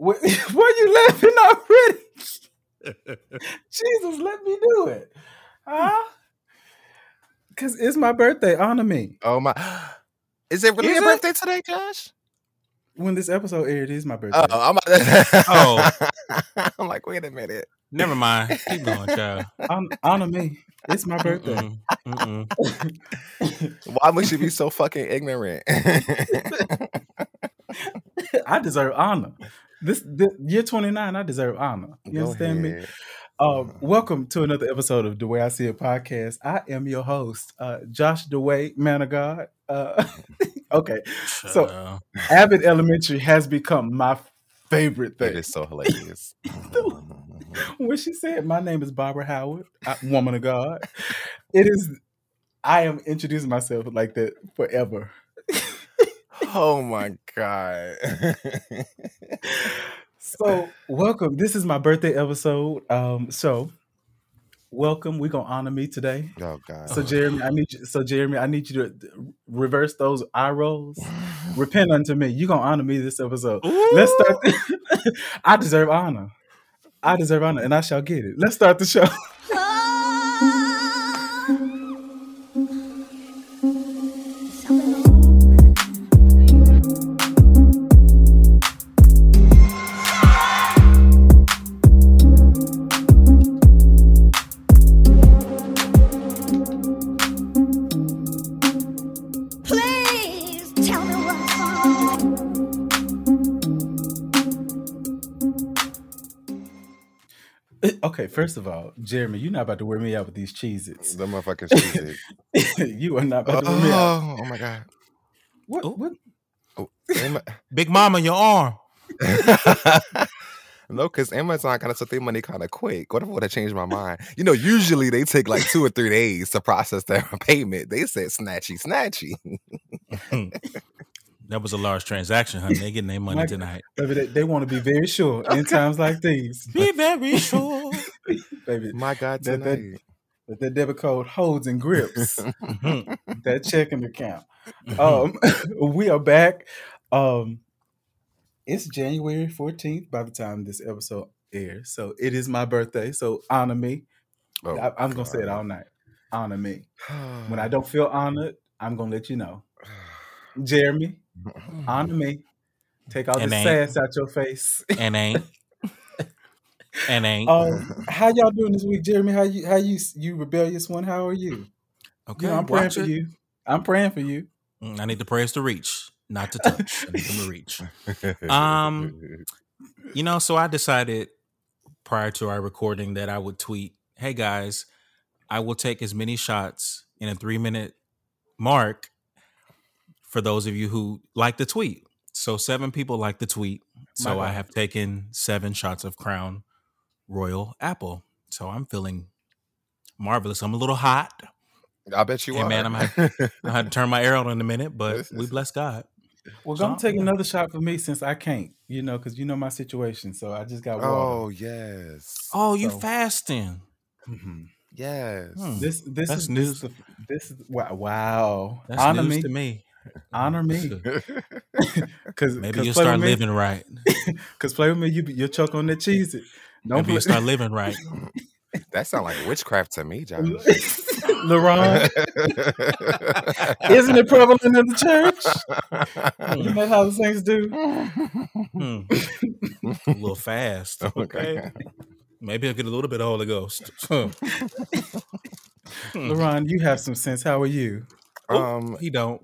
Why are you laughing already? Jesus, let me do it. Huh? Because it's my birthday. Honor me. Oh my! Is it really Is your it? birthday today, Josh? When this episode aired, it is my birthday. Oh, I'm. Oh. I'm like, wait a minute. Never mind. Keep going, child. Hon- honor me. It's my birthday. Mm-mm, mm-mm. Why would you be so fucking ignorant? I deserve honor. This, this year 29, I deserve honor. You Go understand me? ahead. Um, welcome to another episode of The Way I See It podcast. I am your host, uh, Josh DeWay, man of God. Uh, okay, So- Child. Abbott Elementary has become my favorite thing. It is so hilarious. when she said, "My name is Barbara Howard, I- woman of God," it is. I am introducing myself like that forever. Oh my god. So, welcome. This is my birthday episode. Um, so welcome. We're gonna honor me today. oh god. So, Jeremy, I need you. So, Jeremy, I need you to reverse those eye rolls. Repent unto me. You're gonna honor me this episode. Let's start. I deserve honor. I deserve honor, and I shall get it. Let's start the show. First of all, Jeremy, you're not about to wear me out with these Cheez-Its. the motherfucking cheese. you are not about to wear me out. Oh, oh my god. What? Oh. what? Oh, Am- Big Mama, your arm. no, because Amazon kind of took their money kind of quick. What if I would have changed my mind? You know, usually they take like two or three days to process their payment. They said snatchy, snatchy. That was a large transaction, honey. They getting their money My- tonight. They, they want to be very sure in times like these. Be very sure. Baby, My God, That- that- that that debit code holds and grips that checking account. Um, we are back. Um, it's January 14th by the time this episode airs. So it is my birthday. So honor me. Oh, I, I'm going to say it all night. Honor me. When I don't feel honored, I'm going to let you know. Jeremy, honor me. Take all And the ain't. sass out your face. and ain't. And ain't. Um, how y'all doing this week, Jeremy? How you? How you? You rebellious one? How are you? okay, you know, I'm praying for it. you. I'm praying for you. Mm, I need the prayers to reach, not to touch. I need them to reach. Um, You know, so I decided prior to our recording that I would tweet, "Hey guys, I will take as many shots in a three minute mark for those of you who like the tweet." So seven people like the tweet. So I have taken seven shots of Crown Royal Apple. So I'm feeling marvelous. I'm a little hot. I bet you Hey, are. man, I'm I had to turn my arrow on in a minute, but This we bless God. Well, So go take I'm- another shot for me since I can't. You know, because you know my situation. So I just got water. oh yes. Oh, you So- fasting? Mhm. Yes. Hmm. This this That's is news. This, is this is wow. wow. That's honor news me. to me. Honor me. Because Maybe you'll start living right. Because play with me, you you'll choke on that cheese. It. Don't Maybe you play. start living right. that sounds like witchcraft to me, John. LaRon, isn't it prevalent in the church? Isn't that how the saints do? Hmm. a little fast. Okay. Maybe I'll get a little bit of Holy Ghost. Huh. LaRon, you have some sense. How are you? um, he don't.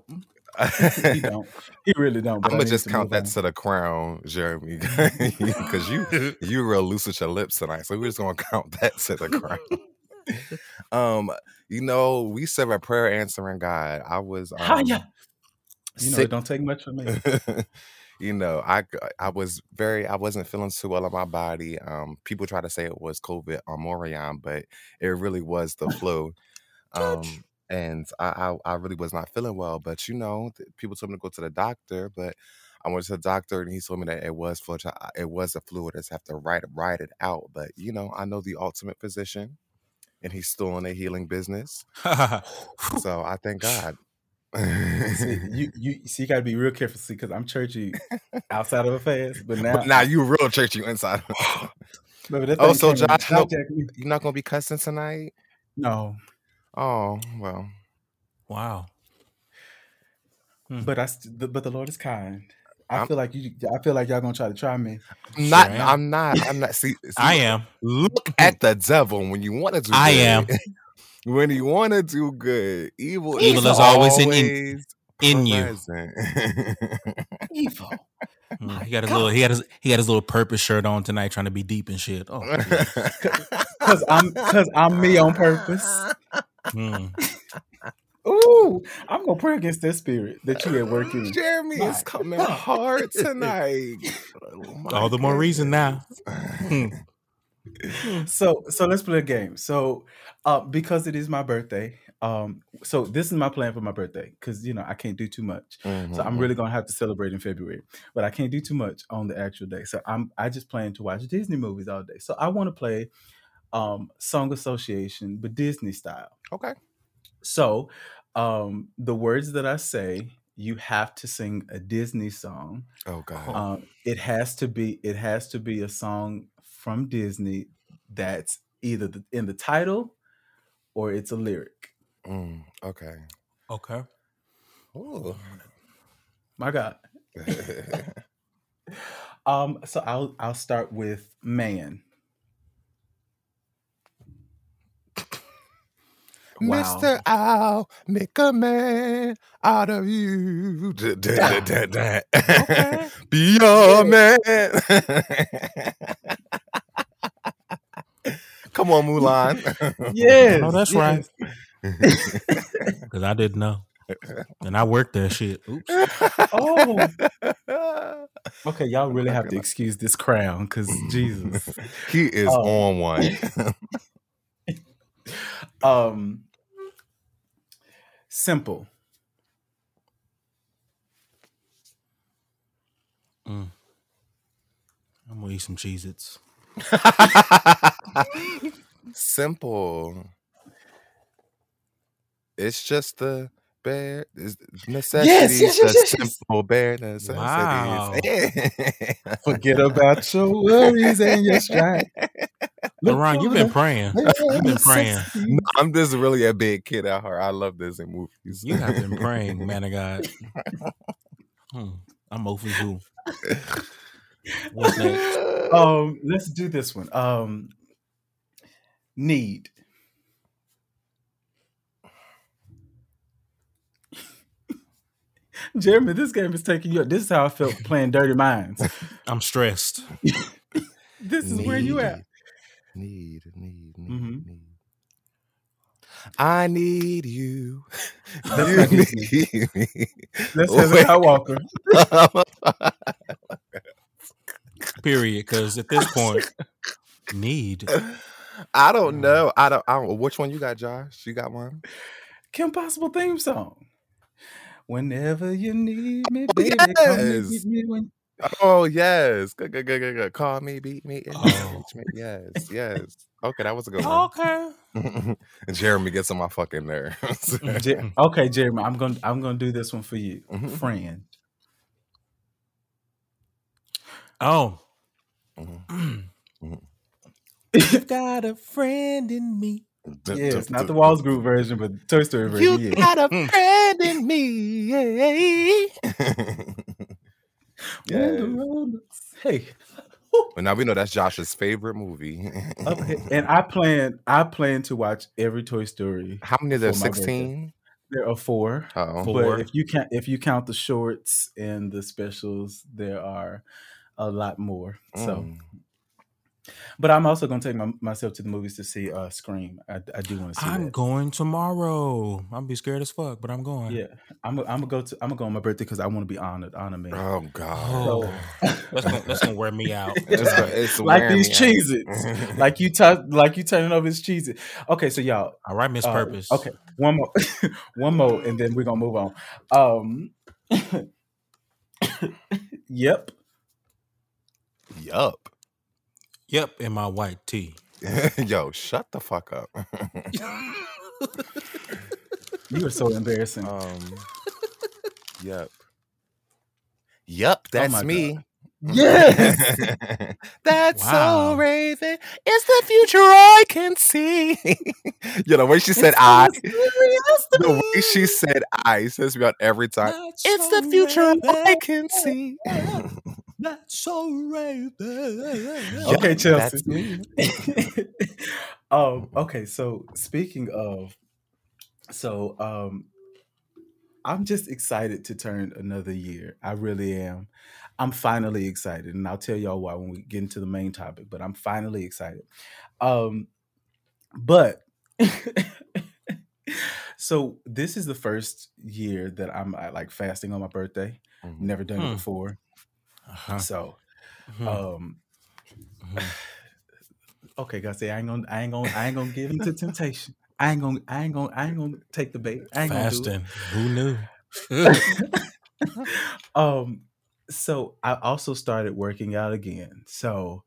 He don't. He really don't. I'm gonna just to count that on. to the crown, Jeremy, because you you real loose with your lips tonight. So we're just gonna count that to the crown. um, you know, we serve a prayer answering God. I was um, Hiya. You know, it don't take much for me. you know, I I was very I wasn't feeling too well in my body. Um, people try to say it was COVID Omicron, but it really was the flu. Um, and I, I I really was not feeling well. But you know, th- people told me to go to the doctor, but I went to the doctor and he told me that it was flu. Uh, it was a flu. I just have to ride ride it out. But you know, I know the ultimate physician, and he's still in the healing business. So I thank God. See, you you see, you got to be real careful, see, because I'm churchy outside of a fast, but now, but now you real churchy inside. That Oh, so Josh, no- You're not gonna be cussing tonight? no, Oh well. Wow. Hmm. but I st- the, but the Lord is kind. I I'm- feel like you. I feel like y'all gonna try to try me. I'm not. Sure. I'm not. I'm not. See, see, I am. Look at the devil when you want to do. I good. am. when you want to do good, evil, Evil is always in- in- in you. Evil. Mm, he got his little he got his he got his little purpose shirt on tonight trying to be deep and shit. Oh, Cause I'm cause I'm me on purpose. Mm. Ooh, I'm gonna pray against that spirit that you at work in. Jeremy My is coming hard tonight. Oh all the more reason now. So so let's play a game. So uh because it is my birthday, um so this is my plan for my birthday because you know I can't do too much. So Mm-hmm. I'm really gonna have to celebrate in February, but I can't do too much on the actual day. So I'm I just plan to watch Disney movies all day. So I want to play um song association, but Disney style. okay. So um the words that I say, you have to sing a Disney song. Oh God. Um, it has to be it has to be a song from Disney that's either the, in the title or it's a lyric. Mm, okay. Okay. Ooh. My God. Um, so I'll I'll start with man. Wow. Mister, I'll make a man out of you. Da, da, da, da, da. Be your man. Come on, Mulan. Yes. Oh, that's yes. right. Because I didn't know. And I worked that shit. Oops. Oh, okay. Y'all really have to excuse this crown because Jesus. he is Oh. on one. Um, simple. Mm. I'm gonna eat some Cheez Its. Simple. It's just the bare is- necessities. yes, yes, the yes, yes. simple bare necessities. Wow. Forget about your worries and your strife. LeRon, you've been praying. You've been praying. I'm just really a big kid at heart. I love Disney movies. You have been praying, man of God. Hmm. I'm over you. What's next? Um, let's do this one. Um, need. Jeremy, this game is taking you. This is how I felt playing Dirty Minds. I'm stressed. This is where you at. Need, need, need, Mhm. need. I need you. That's you need me. Let's Hezekiah Walker. Period. Because at this point, need. I don't know. I don't. I don't. Which one you got, Josh? You got one? Kim Possible theme song. Whenever you need me, baby, come and yes. get me when Oh yes. Good, good, good, good, good. Call me, beat me, Oh. me. Yes, yes. Okay, that was a good one. Okay. Jeremy gets on my fucking nerves. Je- okay, Jeremy, I'm gonna I'm gonna do this one for you, Mhm. friend. Oh. Mhm. Mhm. You've got a friend in me. Yes, not the Walls Group version, but Toy Story version. You yeah. got a Mm. friend in me. When yes. Hey, But now we know that's Josh's favorite movie. okay, and I plan I plan to watch every Toy Story. How many are there? for my birthday. Sixteen. There are four, Oh, Four. but if you count if you count the shorts and the specials, there are a lot more. So, Mm. But I'm also gonna take my, myself to the movies to see uh Scream. I, I do want to see I'm that. going tomorrow. I'm be scared as fuck, but I'm going. Yeah, I'm. I'm gonna go to. I'm gonna go on my birthday because I want to be honored. Honor me. oh God. Oh, that's gonna, that's gonna wear me out. It's, it's like these cheeses, like you t- like you turning over his cheeses. Okay, so y'all. All right, Miss uh, Purpose. okay, one more, one more, and then we're gonna move on. Um. yep. Yup. Yep, in my white tee. Yo, shut the fuck up. You are so embarrassing. Um. Yep. Yup, that's my me. yes. That's Wow. so Raven. It's the future I can see. you know, when she said I, the way she said I says me out every time. It's the future I can see. That's so Raven. Okay, Chelsea. that's um, okay, so speaking of, so um, I'm just excited to turn another year. I really am. I'm finally excited, and I'll tell y'all why when we get into the main topic. But I'm finally excited. Um, but so this is the first year that I'm uh, like fasting on my birthday. Mhm. Never done it Hmm. before. Uh-huh. So, Mhm. um, Mhm. okay, guys, I ain't gonna, I ain't gonna, I ain't gonna give into temptation. I ain't gonna, I ain't gonna, I ain't gonna take the bait. I ain't Fasting. Who knew? gonna do it. um, so I also started working out again. So,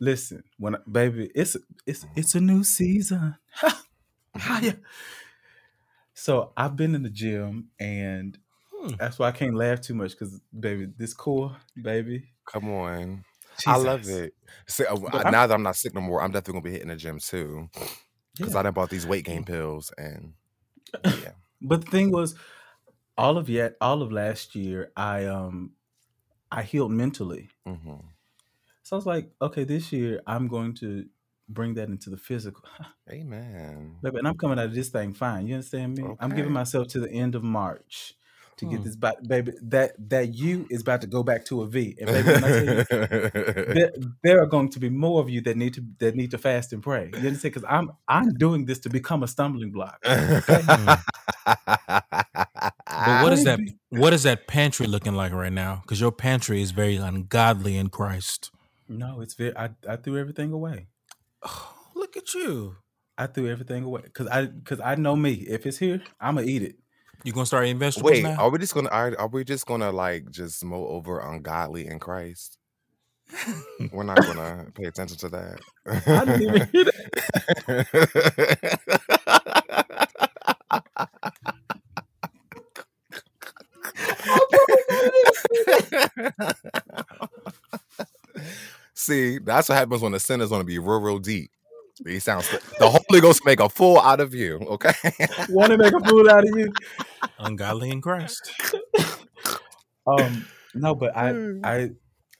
listen, when I- baby, it's it's it's a new season. Hiya. So I've been in the gym, and Hmm. that's why I can't laugh too much because, baby, this core, baby. Come on. I love it. See, uh, I- now that I'm not sick no more, I'm definitely gonna be hitting the gym too. Because Yeah. I done bought these weight gain pills and yeah. But the thing was, all of yet, all of last year, I um, I healed mentally. hmm So I was like, okay, this year I'm going to bring that into the physical. Amen. Baby, and I'm coming out of this thing fine. You understand me? I'm giving myself to the end of March to get Hmm. this back, baby. That that you is about to go back to a V. And baby, when I tell you, there, there are going to be more of you that need to that need to fast and pray. You understand? Because I'm I'm doing this to become a stumbling block. But what is that? What is that pantry looking like right now? Because your pantry is very ungodly in Christ. No, it's very. I, I threw everything away. Oh, look at you. I threw everything away because I because I know me. If it's here, I'm gonna eat it. You gonna start eating vegetables Wait, now? are we just gonna are, are we just gonna like just mow over ungodly in Christ? We're not gonna pay attention to that. I didn't even hear that. See, that's what happens when the sin is gonna be real, real deep. He sounds the Holy Ghost make a fool out of you. Okay. Want to make a fool out of you? ungodly in Christ. Um, no, but I I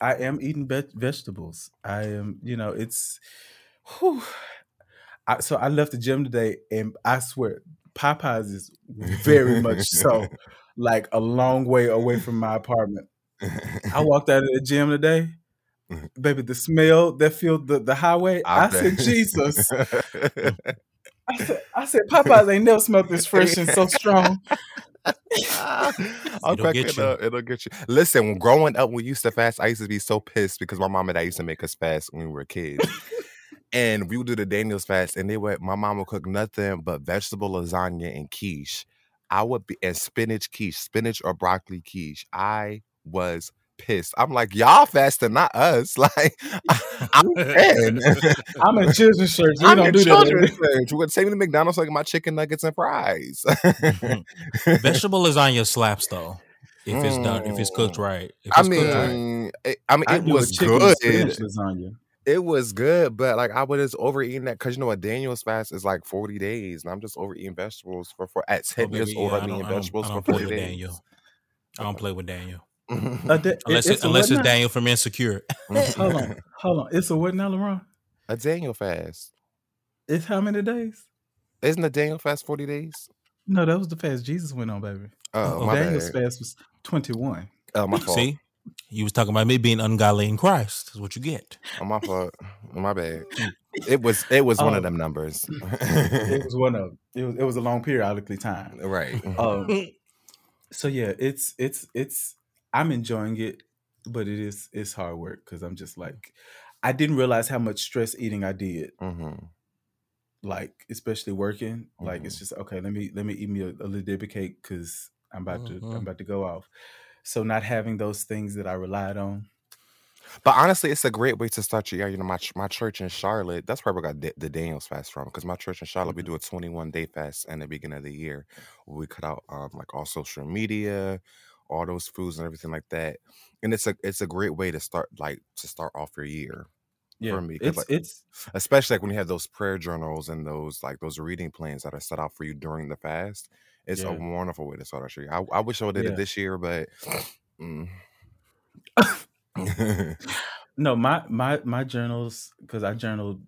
I am eating ve- vegetables. I am, you know, it's. Whew. I, so I left the gym today, and I swear, Popeyes is very much so like a long way away from my apartment. I walked out of the gym today, baby. The smell that filled the, the highway. I, said. Jesus. I said, I said, Popeyes ain't never smelled this fresh and so strong. I'll It'll get it you. up. It'll get you. Listen, when growing up, we used to fast. I used to be so pissed because my mom and I used to make us fast when we were kids. and we would do the Daniels fast, and they would my mom would cook nothing but vegetable lasagna and quiche. I would be and spinach quiche, spinach or broccoli quiche. I was pissed. I'm like, y'all fasting, not us. Like I'm in. I'm in children's church. We I'm don't in do children's that. church. We're gonna take me to McDonald's so I get my chicken nuggets and fries. Vegetable lasagna slaps though. If it's done, if it's cooked Mm. right. If I it's cooked right. mean, it, I mean, I it was good. lasagna. It was good, but like I was just overeating that because you know what Daniel's fast is like forty days, and I'm just overeating vegetables for for at Oh, ten years baby, old. yeah, I'm I eating don't, I don't, vegetables for forty days. Daniel. I don't play with Daniel. A da- it- Unless it's it, a unless it's? Daniel from Insecure. Hold on, hold on. It's a what now, LaRon? a Daniel fast It's how many days? isn't a Daniel fast forty days? No, that was the fast Jesus went on, baby. Oh Uh-oh. my Daniel's bad. fast was 21. Oh my fault. See, you was talking about me being ungodly in Christ. Is what you get. Oh my fault. My bad. It was it was one Oh. of them numbers. It was one of it was it was a long periodically time. right. Um, so yeah, it's it's it's I'm enjoying it, but it is it's hard work because I'm just like I didn't realize how much stress eating I did. hmm Like especially working, like it's Mhm. just okay. Let me let me eat me a, a little Debbie cake because I'm about to Mhm. I'm about to go off. So not having those things that I relied on. But honestly, it's a great way to start your year. You know, my my church in Charlotte, that's where we got the, the Daniels fast from. Because my church in Charlotte, we Mhm. do a 21 day fast in the beginning of the year. We cut out um, like all social media, all those foods and everything like that. And it's a it's a great way to start like to start off your year Yeah, for me, it's like it's especially like when you have those prayer journals and those like those reading plans that are set out for you during the fast. It's a wonderful way to start out your year. I, I wish I would have did it this year, but mm. No, my my my journals because I journal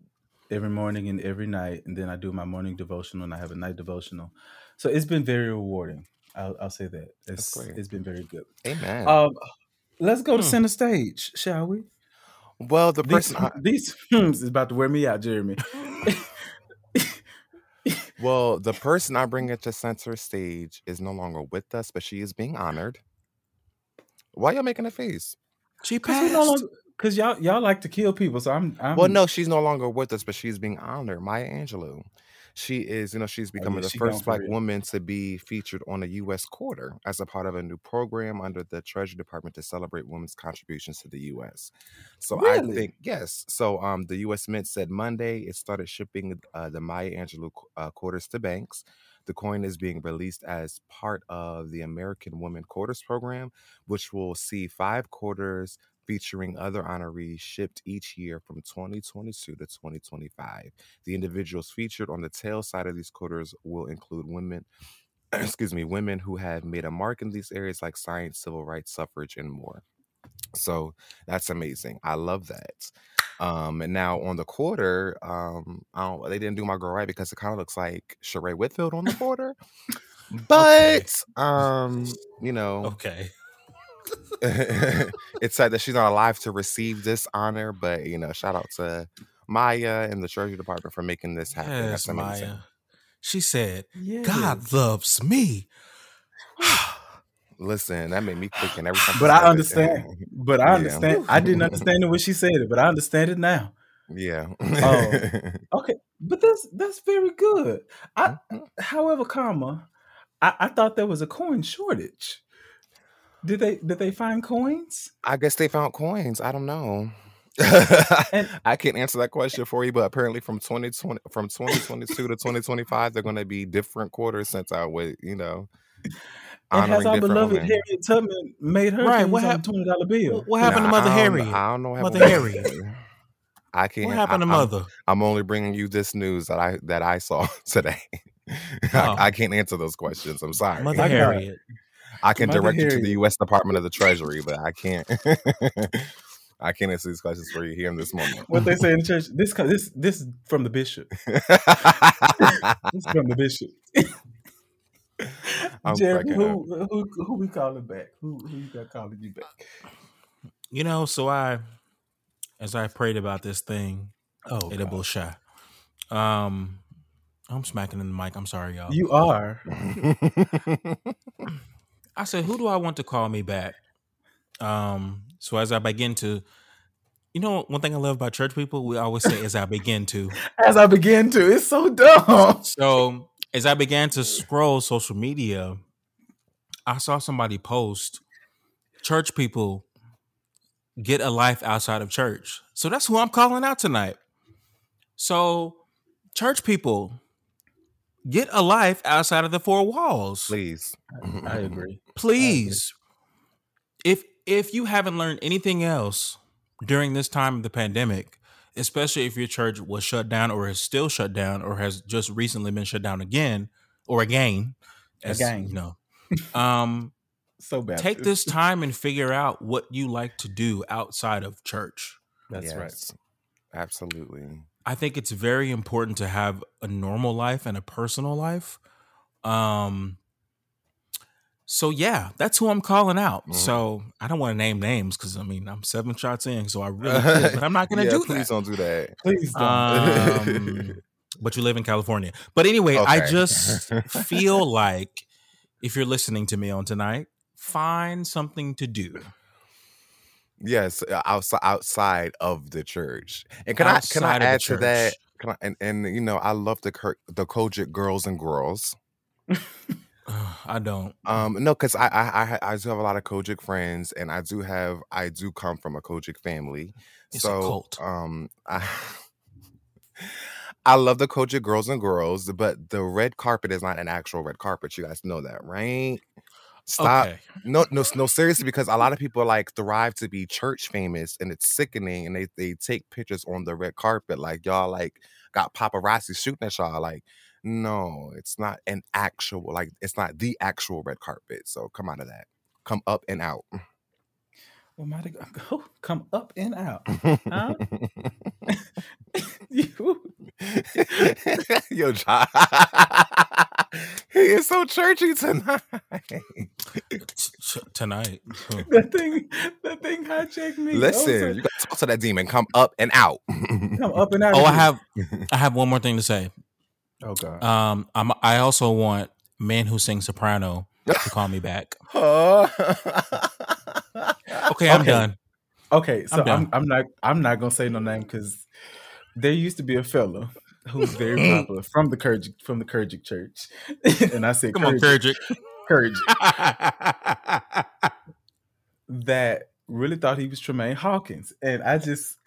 every morning and every night, and then I do my morning devotional and I have a night devotional. So it's been very rewarding. I'll, I'll say that it's it's been very good. Amen. Um, let's go to Hmm. center stage, shall we? Well, the These person I, these hymns is about to wear me out, Jeremy. well, the person I bring into center stage is no longer with us, but she is being honored. Why y'all making a face? She Cause no passed. longer, cause y'all y'all like to kill people, so I'm Well, I'm. no, she's no longer with us, but she's being honored. Maya Angelou. She is, you know, she's Oh yeah, becoming the she first black woman to be featured on a U.S. quarter as a part of a new program under the Treasury Department to celebrate women's contributions to the U.S. So I think yes. So um, the U.S. Mint said Monday it started shipping uh, the Maya Angelou uh, quarters to banks. The coin is being released as part of the American Women Quarters program, which will see five quarters featuring other honorees shipped each year from 2022 to 2025. The individuals featured on the tail side of these quarters will include women, excuse me, women who have made a mark in these areas like science, civil rights, suffrage, and more. So that's amazing. I love that. Um, and now on the quarter, um, I don't, they didn't do my girl right because it kind of looks like Sheree Whitfield on the quarter. Okay. But um, you know, Okay. it's sad that she's not alive to receive this honor, but you know, shout out to Maya and the Treasury Department for making this happen. Yes, That's amazing. Maya. She said, God loves me. Listen, that made me thinking every time she but I said it. understand. But I Yeah, understand. I didn't understand it when she said it, but I understand it now. yeah. Oh, okay. But that's that's very good. I, Mhm. however, comma, I, I thought there was a coin shortage. Did they did they find coins? I guess they found coins. I don't know. And I can't answer that question for you, but apparently from 2020 from 2022 to 2025, they're gonna be different quarters since I with, you know, and has our beloved women. Harriet Tubman made her Right. What on a happened? twenty dollar bill? What happened to Mother Harriet? I don't know what Mother Harriet. I can't. What I, happened to I'm Mother? I'm only bringing you this news that I that I saw today. I, Oh, I can't answer those questions. I'm sorry. Mother My God, Harriet. I can Mother direct you to the U.S. Department of the Treasury, but I can't. I can't answer these questions for you here in this moment. What they say in the church? This co- this this from the bishop. This from the bishop. I'm Jeremy, who who who we calling back? Who who you got calling you back? You know, so I, as I prayed about this thing, Oh Ada God, Bullshot, um, I'm smacking in the mic. I'm sorry, y'all. you are. I said, who do I want to call me back? Um, so as I begin to, you know, one thing I love about church people, we always say, as I begin to. As I begin to, it's so dumb. So as I began to scroll social media, I saw somebody post, church people get a life outside of church. So that's who I'm calling out tonight. So, church people get a life outside of the four walls. Please. I agree. I agree. Please. If if you haven't learned anything else during this time of the pandemic, especially if your church was shut down or is still shut down or has just recently been shut down again or again, as Again. you know, um, So bad. take this time and figure out what you like to do outside of church. That's right. absolutely. I think it's very important to have a normal life and a personal life. Um so yeah, that's who I'm calling out. Mhm. So I don't want to name names because I mean I'm seven shots in, so I really could, but I'm not gonna yeah, do please that. Please don't do that. Please don't. Um, but you live in California. But anyway, I just feel like if you're listening to me on tonight, find something to do Yes, outside outside of the church. And can I can I outside add to that? Can I, and and you know I love the the COGIC girls and girls. I don't. Um, no, because I, I I I do have a lot of COGIC friends, and I do have I do come from a COGIC family. It's a so cult. um, I I love the COGIC girls and girls, but the red carpet is not an actual red carpet. You guys know that, right? Stop. Okay. No, no, no, seriously, because a lot of people like thrive to be church famous and it's sickening and they, they take pictures on the red carpet. Like y'all like got paparazzi shooting at y'all. Like, no, it's not an actual, like it's not the actual red carpet. So come out of that. Come up and out. Well, mighty go- oh, come up and out. Huh? You- Yo, John. he is so churchy tonight. Tonight. Huh. that thing, that thing hijacked me. Listen, you gotta talk to that demon. Come up and out. come up and out. Oh, I have I have one more thing to say. Oh God. Um, I'm, I also want men who sing soprano to call me back. Okay, I'm Okay. done. Okay, so I'm I'm. I'm not I'm not gonna say no name because there used to be a fella who's very popular from the Kurgic from the Kurgic church, and I said Come on, Kurgic, Kurgic. Kurgic, that really thought he was Tramaine Hawkins, and I just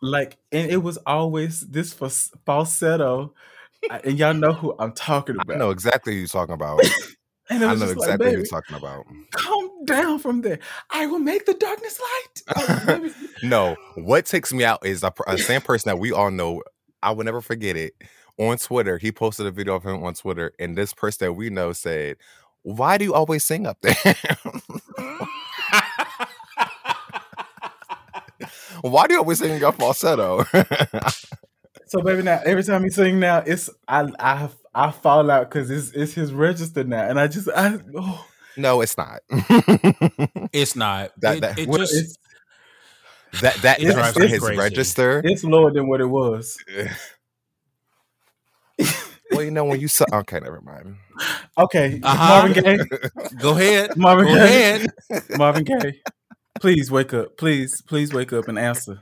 like, and it was always this fas- falsetto, and y'all know who I'm talking about. I about. know exactly who you're talking about. And I know like, exactly who baby, you're talking about. calm down from there. I will make the darkness light. Oh. No, what takes me out is a, a same person that we all know. I will never forget it. On Twitter, he posted a video of him on Twitter, and this person that we know said, "Why do you always sing up there? Mm. Why do you always sing in your falsetto?" So baby, now every time he sing now, it's I I I fall out because it's it's his register now, and I just I oh, no, it's not. It's not. That- it, that- it well, just it's that that It is drives on his crazy. register. it's lower than what it was. well, you know when you saw. Okay, never mind. Okay, Uh-huh. Marvin Gaye, go ahead. Marvin Go Gaye, ahead. Marvin Gaye, please wake up, please, please wake up and answer.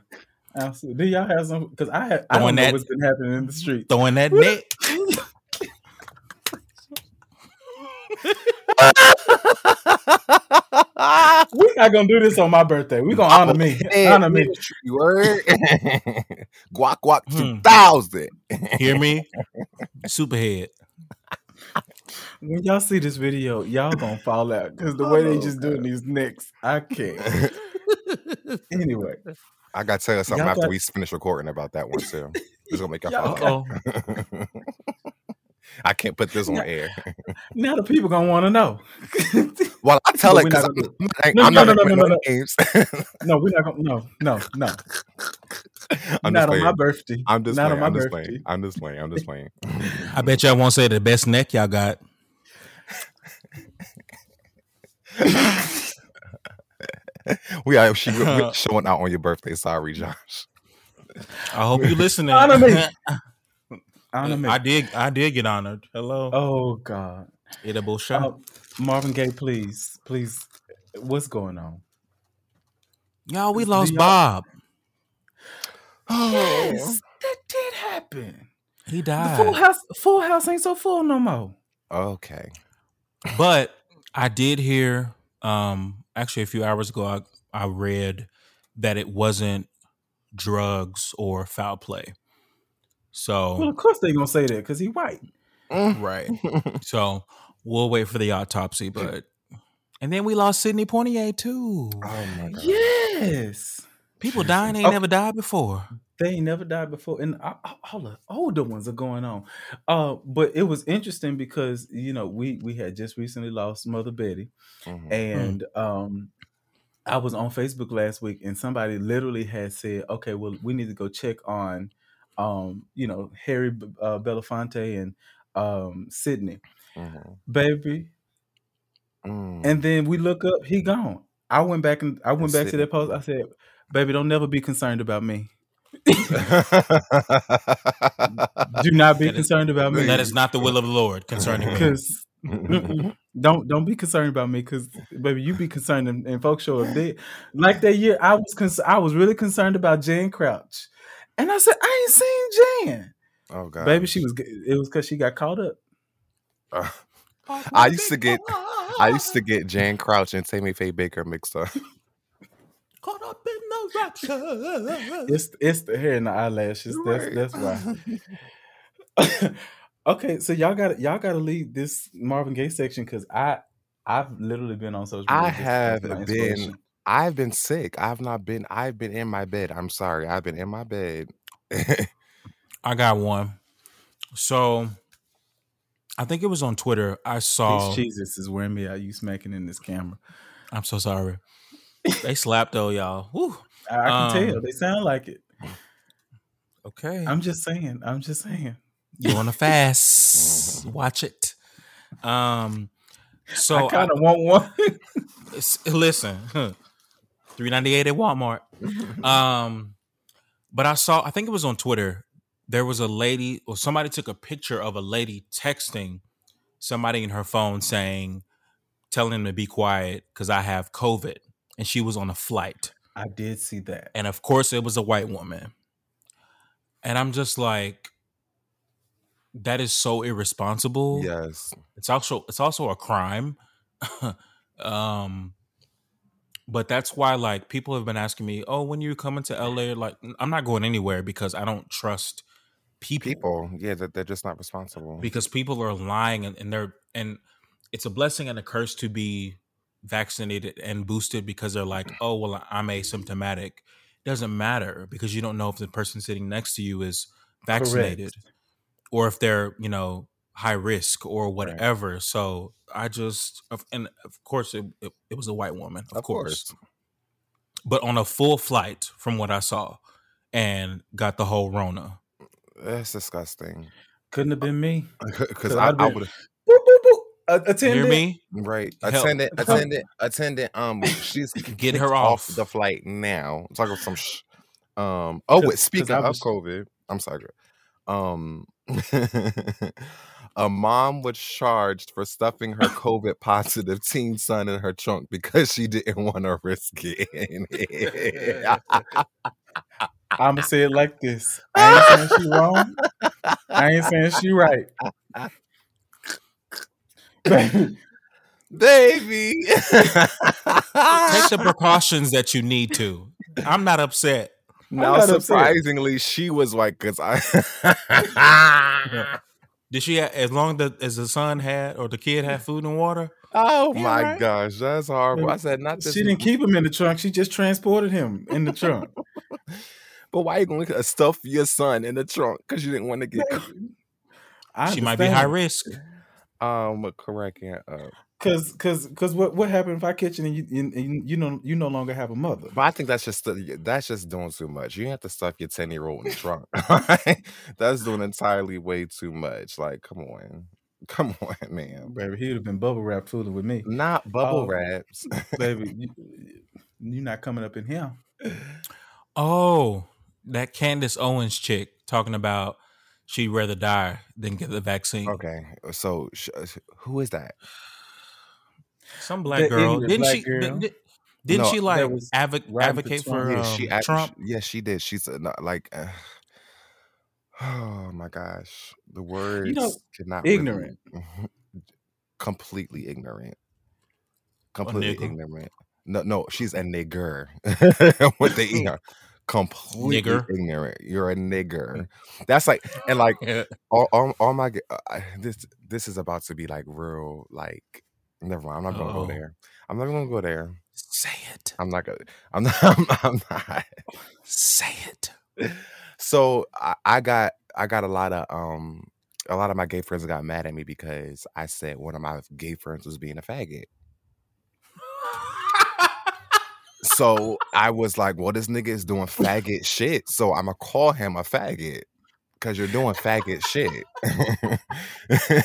Answer. Do y'all have some? Because I I don't Throwing know that- what's been happening in the street. Throwing that neck. We're not gonna do this on my birthday. We're gonna honor me, Hey, honor me. ministry word. guac guac Hmm. two thousand. Hear me? Superhead. When y'all see this video, y'all gonna fall out because the way they just doing these necks, I can't. Anyway, I gotta tell you something Y'all after got- we finish recording about that one too. It's gonna make y'all Y'all fall I can't put this on air. now the people gonna want to know. Well, I tell but it because I'm, gonna I'm, No, I'm no, not no, gonna no, no, no games. no, we're not gonna. No, no, no. I'm not on my birthday. I'm just not playing. on my I'm just birthday. playing. I'm just playing. I'm just playing. I bet y'all won't say the best neck y'all got. we are she, we're showing out on your birthday. Sorry, Josh. I hope you listening. Honor me. Honor me. I did. I did get honored. Hello. Oh God, Edible shot. Uh, Marvin Gaye, please, please. What's going on? y'all, we lost y'all- Bob. Yes, that did happen. He The Full died. House, Full House ain't so full no more. Okay. But I did hear. Um, actually, a few hours ago, I I read that it wasn't drugs or foul play. So, well, of course they're gonna say that because he white. Mm. right. So we'll wait for the autopsy, but and then we lost Sidney Poitier too. Oh my god. Yes, People dying ain't Okay. never died before. They ain't never died before, and a- a- all the older ones are going on. Uh, but it was interesting because you know we we had just recently lost Mother Betty, Mhm. and um, I was on Facebook last week, and somebody literally had said, "Okay, well, we need to go check on, um, you know, Harry B- uh, Belafonte and um, Sidney, Mhm. baby." Mm. And then we look up, he gone. I went back and I went back to that post. I said, "Baby, don't never be concerned about me. Do not be That is- concerned about me." That is not the will of the Lord concerning me. because don't don't be concerned about me because baby you be concerned and, and folks show up dead like that year i was cons- i was really concerned about jan crouch and i said i ain't seen jan oh god. baby she was it was because she got caught up Uh, I used to get I used to get Jan Crouch and Tammy Faye Bakker mixed up. Caught up in the rapture. It's it's the hair and the eyelashes. Right. That's that's why. okay, so y'all got y'all got to leave this Marvin Gaye section because I I've literally been on social. I media just have been. I've been sick. I've not been I've been in my bed. I'm sorry. I've been in my bed. I got one. So I think it was on Twitter. I saw. These Jesus is wearing me out. You smacking in this camera. I'm so sorry. They slapped though, y'all. Whew. I, can Um, tell they sound like it. Okay. I'm just saying. I'm just saying. You on a fast. Watch it. Um so I kind of want one. Listen, three ninety eight at Walmart. Um, but I saw, I think it was on Twitter. There was a lady, or somebody took a picture of a lady texting somebody in her phone saying, telling them to be quiet because I have COVID, and she was on a flight, I did see that. and of course it was a white woman, and I'm just like, that is so irresponsible yes. it's also it's also a crime um but that's why like people have been asking me oh when you coming to la like i'm not going anywhere because i don't trust people, People, yeah, that they're just not responsible. because people are lying and, and they're and it's a blessing and a curse to be vaccinated and boosted because they're like mm. oh well i'm asymptomatic doesn't matter because you don't know if the person sitting next to you is vaccinated or if they're you know high risk or whatever so i just and of course it, it, it was a white woman of, Of course. course. but on a full flight from what i saw and got the whole rona That's disgusting. Couldn't have uh, been me. Because I, I'd I been- would Boop, boop, boop. A- You attendant. hear me right. Help. Attendant, Help. attendant, attendant. Um, she's Get her off. the flight now. I'm talking some. Sh- um. Oh, wait. speaking I of COVID, I'm sorry. Um. a mom was charged for stuffing her COVID positive teen son in her trunk because she didn't want to risk it. I'ma say it like this. I ain't saying she wrong. I ain't saying she right. Baby, Baby. take the precautions that you need to i'm not upset now, not upset. surprisingly, she was like, "Cause I." did she ha- as long that as the son had or the kid had food and water Oh Yeah, my right. gosh, that's horrible. I said not this. she didn't keep him in the trunk. She just transported him in the trunk. But why you gonna stuff your son in the trunk? Because you didn't want to get I she might be high risk um correct. Yeah, uh, Cause, cause, cause, what what happened if I catch it and you, and, and you know, you no longer have a mother? but I think that's just that's just doing too much. You have to stuff your ten year old in the trunk. that's doing entirely way too much. Like, come on, come on, man. Baby, he would have been bubble wrap fooling with me. Not bubble Oh. wraps. Baby, you, you not coming up in here. Oh, that Candace Owens chick talking about she'd rather die than get the vaccine. okay, so sh- uh, who is that? Some black The girl ignorant didn't black she? girl. Did, did, didn't No, she like was right advocate for Yeah, um, she act- Trump? Yes, she did. She's uh, not, like, uh, oh my gosh, the words know, cannot really- ignorant. completely ignorant, completely ignorant. No, no, she's a nigger with the er. Completely Nigger? ignorant. You're a nigger. That's like, and like, all, all, all my uh, I- this this is about to be like real like never mind i'm not gonna Uh-oh. go there i'm not gonna go there Say it. i'm not gonna i'm not i'm, I'm not Say it. so I, I got i got a lot of um a lot of my gay friends got mad at me because i said one of my gay friends was being a faggot so i was like well this nigga is doing faggot shit so i'm gonna call him a faggot because you're doing faggot shit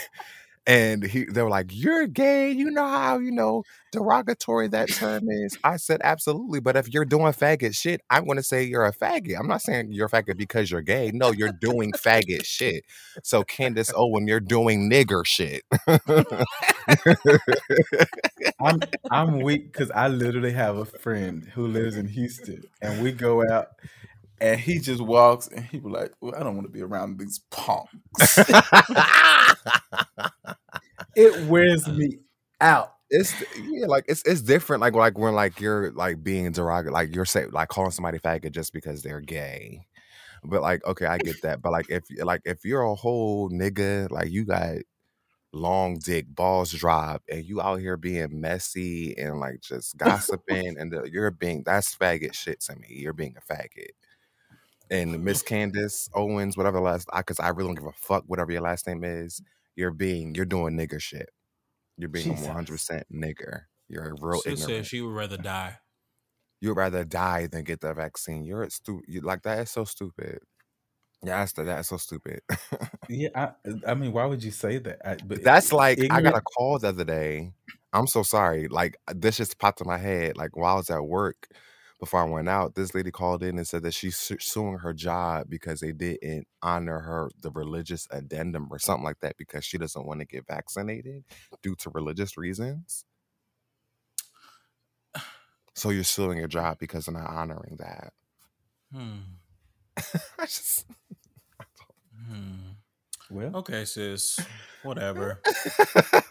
and he they were like you're gay you know how you know derogatory that term is. I said absolutely but if you're doing faggot shit i'm going to say you're a faggot. I'm not saying you're a faggot because you're gay. No you're doing faggot shit. So candace owen you're doing nigger shit. I'm I'm weak because I literally have a friend who lives in Houston, and we go out, and he just walks, and he be like, "Well, I don't want to be around these punks." it wears me out. It's yeah, like it's it's different. Like like when like you're like being derogatory, like you're say like calling somebody faggot just because they're gay. But like, okay, I get that. But like, if like if you're a whole nigga, like you got long dick, balls drop, and you out here being messy and like just gossiping, and the, you're being that's faggot shit to me. You're being a faggot. And Miss Candace Owens, whatever last, because I really don't give a fuck whatever your last name is. You're being, you're doing nigger shit. You're being a Jesus. 100 percent nigger. You're a real She ignorant. said she would rather die. You'd rather die than get the vaccine. You're stupid. You, like that is so stupid. Yeah, that's that's so stupid. Yeah, I, I mean, why would you say that? I, but That's like I got a call the other day. I'm so sorry. Like this just popped in my head. Like while I was at work before I went out, this lady called in and said that she's su- suing her job because they didn't honor her the religious addendum or something like that because she doesn't want to get vaccinated due to religious reasons. So you're suing your job because they're not honoring that. Hmm. I just Hmm. Well, Okay, sis. Whatever.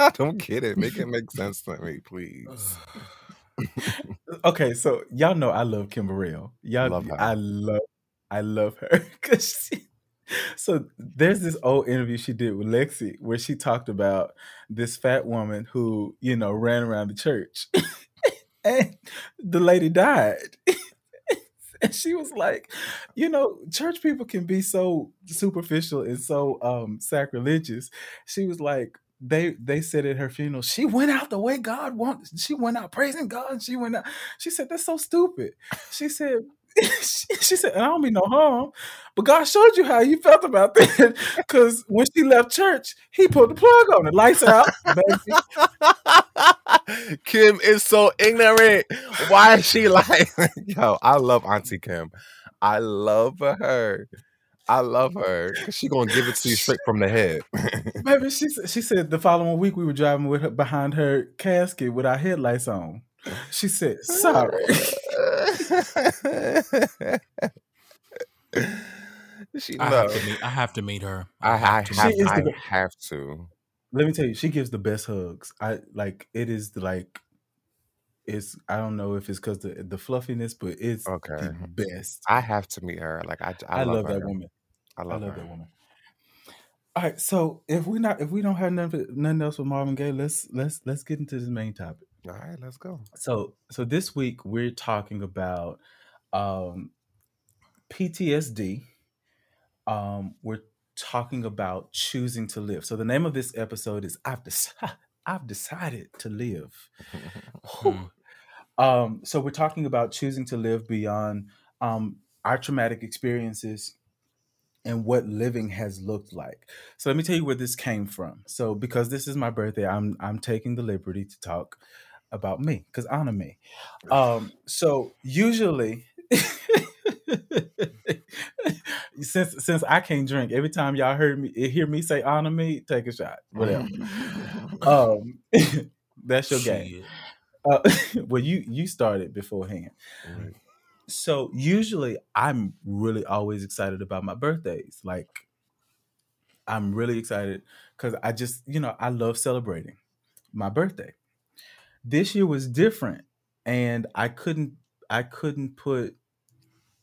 I don't get it. Make it make sense to me, please. Okay, so y'all know I love Kim Burrell. Y'all, Love her. I love, I love her because she. So there's this old interview she did with Lexi where she talked about this fat woman who you know ran around the church, and the lady died. And she was like, you know, church people can be so superficial and so um sacrilegious. She was like, they they said at her funeral, she went out the way God wanted. She went out praising God. She went out. She said, that's so stupid. She said, she, she said, I don't mean no harm, but God showed you how you felt about that. Because when she left church, He put the plug on it, lights out. Kim is so ignorant. Why is she like, yo? I love Auntie Kim. I love her. I love mm. her. She gonna give it to you straight from the head. Baby, she she said the following week we were driving with her behind her casket with our headlights on. She said, "Sorry." she I have to meet. I have to meet her. I, I have, She is I the- have to. Let me tell you, she gives the best hugs. I like it is the, like it's I don't know if it's because the the fluffiness, but it's Okay. the best. I have to meet her. Like I, I, I, love, love, her. that woman. I I love, love her. that woman. All right, so if we not if we don't have nothing nothing else with Marvin Gaye, let's let's let's get into this main topic. All right, let's go. So so this week we're talking about um PTSD. Um we're talking about choosing to live. So the name of this episode is I've decided I've decided to live. Um so we're talking about choosing to live beyond um our traumatic experiences and what living has looked like. So let me tell you where this came from. So because this is my birthday, I'm I'm taking the liberty to talk about me because honor me. Um, so usually, since since I can't drink, every time y'all heard me hear me say honor me, take a shot, whatever. um, that's your game. Uh, well, you you started beforehand. Right. So usually, I'm really always excited about my birthdays. Like, I'm really excited because I just you know I love celebrating my birthday. This year was different, and I couldn't I couldn't put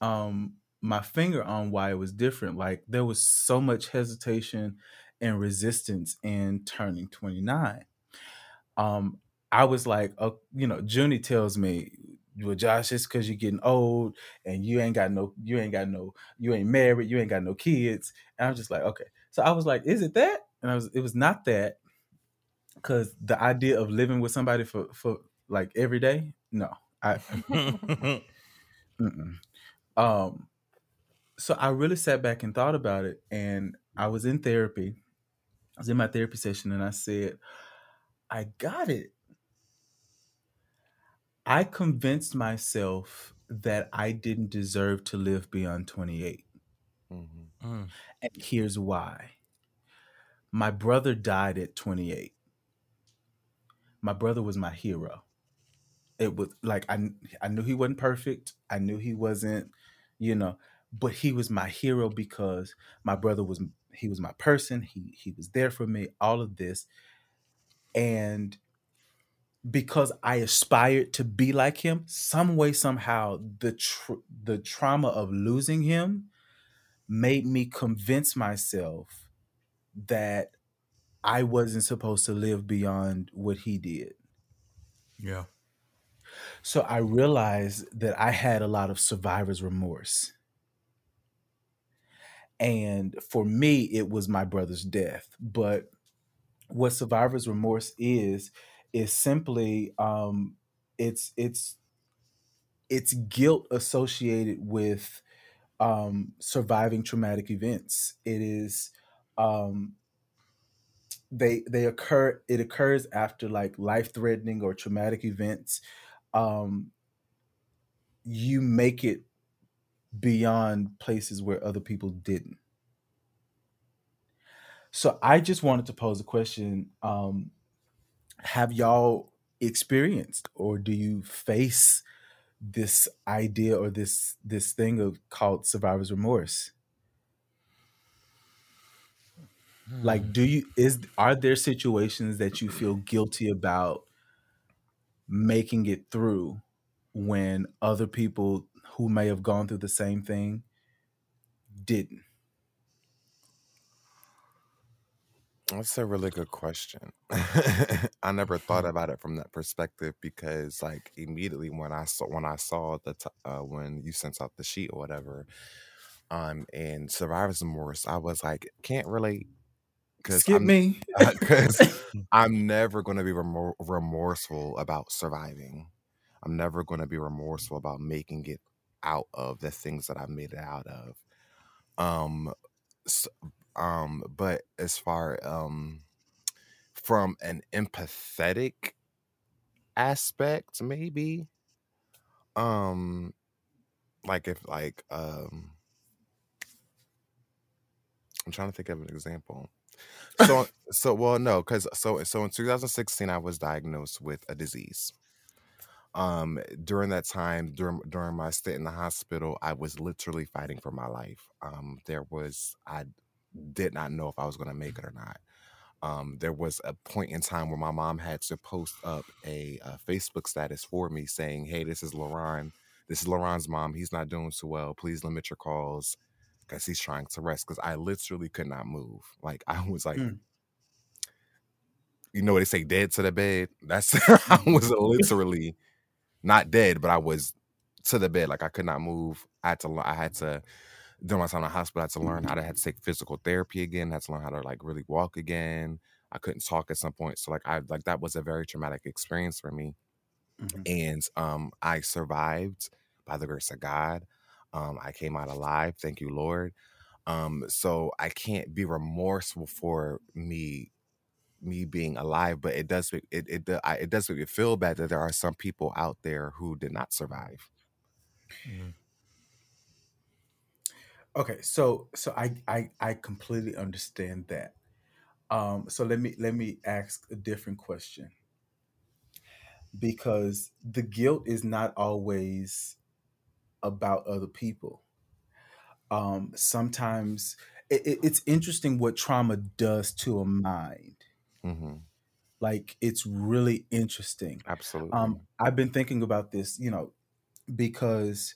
um my finger on why it was different. Like there was so much hesitation and resistance in turning 29. Um, I was like, uh, you know, Junie tells me, well, Josh, it's because you're getting old and you ain't got no, you ain't got no, you ain't married, you ain't got no kids. And I'm just like, okay. So I was like, is it that? And I was, it was not that, because the idea of living with somebody for for like every day, no, I Um, so I really sat back and thought about it, and I was in therapy. I was in my therapy session, and I said, "I got it." I convinced myself that I didn't deserve to live beyond 28. Mhm. Mm. And here's why. My brother died at 28. My brother was my hero. It was like I I knew he wasn't perfect. I knew he wasn't, you know, but he was my hero because my brother was he was my person. He he was there for me. All of this. and because I aspired to be like him, some way somehow the tr- the trauma of losing him made me convince myself that I wasn't supposed to live beyond what he did. Yeah. So I realized that I had a lot of survivor's remorse. And for me, it was my brother's death. But what survivor's remorse is, is simply um, it's it's it's guilt associated with um, surviving traumatic events. It is um, they they occur it occurs after like life threatening or traumatic events. Um, you make it beyond places where other people didn't. So I just wanted to pose a question. Um, have y'all experienced or do you face this idea or this this thing of called survivor's remorse? Like do you is are there situations that you feel guilty about making it through when other people who may have gone through the same thing didn't? That's a really good question. I never thought Hmm. about it from that perspective because, like, immediately when I saw when I saw the t- uh, when you sent out the sheet or whatever, um, and survivor's remorse, I was like, can't relate because Skip I'm me. because I'm never going to be remor- remorseful about surviving. I'm never going to be remorseful about making it out of the things that I made it out of. Um, s- um, but as far um from an empathetic aspect, maybe um, like if like um, I'm trying to think of an example. So so well no because so so in 2016 I was diagnosed with a disease. Um, during that time during during my stay in the hospital, I was literally fighting for my life. Um, there was I did not know if I was going to make it or not. Um, there was a point in time where my mom had to post up a, uh Facebook status for me saying, "Hey, this is LaRon. This is LaRon's mom. He's not doing so well. Please limit your calls because he's trying to rest." Because I literally could not move. Like I was like, Mm. you know, what they say dead to the bed. That's I was literally not dead, but I was to the bed. Like I could not move. I had to. I had to during my time in the hospital. I had to learn how to had to take physical therapy again. I had to learn how to like really walk again. I couldn't talk at some point. So like I like that was a very traumatic experience for me. Mhm. And um I survived by the grace of God. Um I came out alive. Thank you, Lord. Um so I can't be remorseful for me me being alive, but it does make it it, I- it does make me feel bad that there are some people out there who did not survive. Mm. Okay, so so I I I completely understand that. Um, so let me let me ask a different question because the guilt is not always about other people. Um, sometimes it, it- it's interesting what trauma does to a mind. hmm Like it's really interesting. Absolutely. Um, I've been thinking about this, you know, because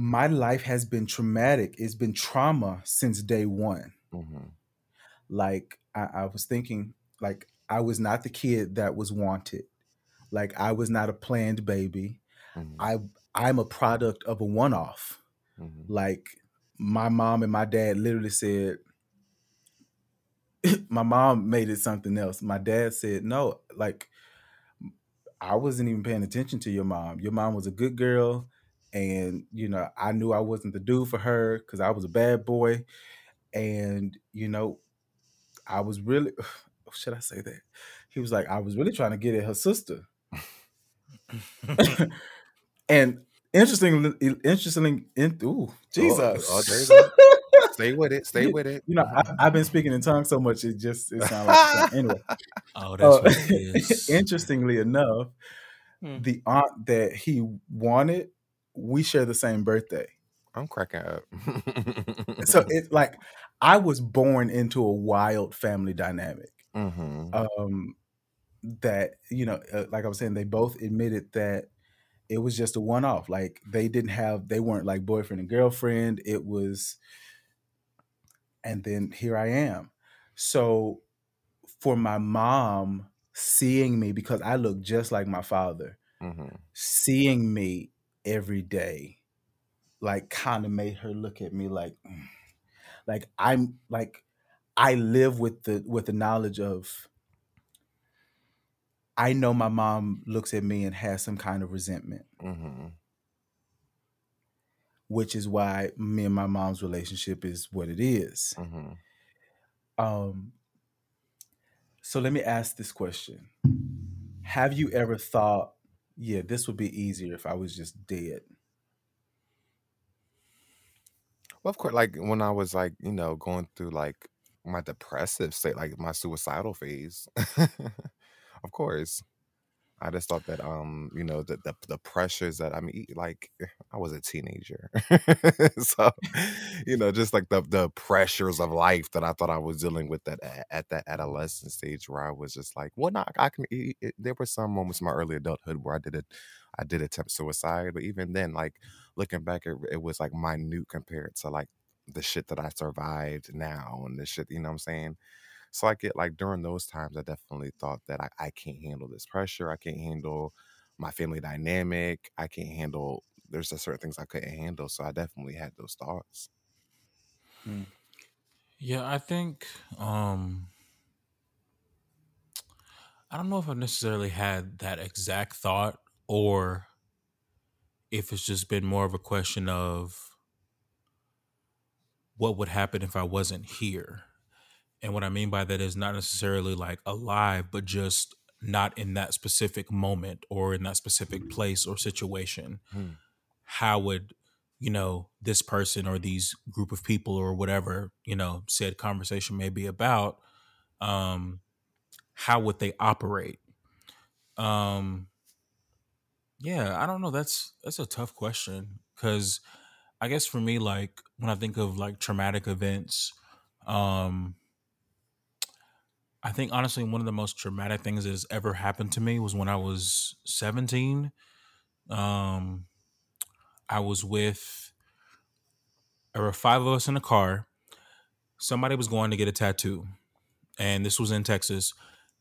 my life has been traumatic. It's been trauma since day one. hmm like I, I was thinking like i was not the kid that was wanted. Like i was not a planned baby. Hmm i i'm a product of a one-off. Hmm like my mom and my dad literally said my mom made it something else. My dad said no like i wasn't even paying attention to your mom. Your mom was a good girl and you know i knew i wasn't the dude for her because i was a bad boy and you know I was really should I say that? He was like, I was really trying to get at her sister. and interestingly, interestingly, in, ooh, Oh, Jesus. oh, there you go. Stay with it. Stay with it. you know, I, I've been speaking in tongues so much, it just it sounds like anyway. Oh, that's Uh, what it is. interestingly enough, Hmm. the aunt that he wanted, we share the same birthday. I'm cracking up. So it's like I was born into a wild family dynamic. hmm um that you know, uh, like I was saying, they both admitted that it was just a one off. Like they didn't have, they weren't like boyfriend and girlfriend. It was, and then here I am. So for my mom seeing me because I look just like my father, Mm-hmm. seeing me every day, like kind of made her look at me like, "Mm." like I'm like I live with the with the knowledge of I know my mom looks at me and has some kind of resentment, Mm-hmm. which is why me and my mom's relationship is what it is. Mm-hmm. Um, so let me ask this question: Have you ever thought, "Yeah, this would be easier if I was just dead"? Well, of course, like when I was like, you know, going through like my depressive state, like my suicidal phase. of course. I just thought that um, you know, the the, the pressures that I mean, like I was a teenager. so, you know, just like the the pressures of life that I thought I was dealing with that at that adolescent stage where I was just like, well, not I can it, it- there were some moments in my early adulthood where I did it I did attempt suicide, but even then, like looking back, it, it was like minute compared to like the shit that I survived now and the shit, you know what I'm saying? So I get like during those times, I definitely thought that I, I can't handle this pressure. I can't handle my family dynamic. I can't handle, there's just certain things I couldn't handle. So I definitely had those thoughts. Mm. Yeah, I think um I don't know if I've necessarily had that exact thought or if it's just been more of a question of what would happen if I wasn't here. And what I mean by that is not necessarily like alive, but just not in that specific moment or in that specific place or situation. Hmm. How would, you know, this person or these group of people or whatever, you know, said conversation may be about, um, how would they operate? Um, yeah, I don't know. That's that's a tough question because I guess for me, like when I think of like traumatic events, um, I think honestly one of the most traumatic things that has ever happened to me was when I was 17. Um, I was with there were five of us in a car. Somebody was going to get a tattoo, and this was in Texas,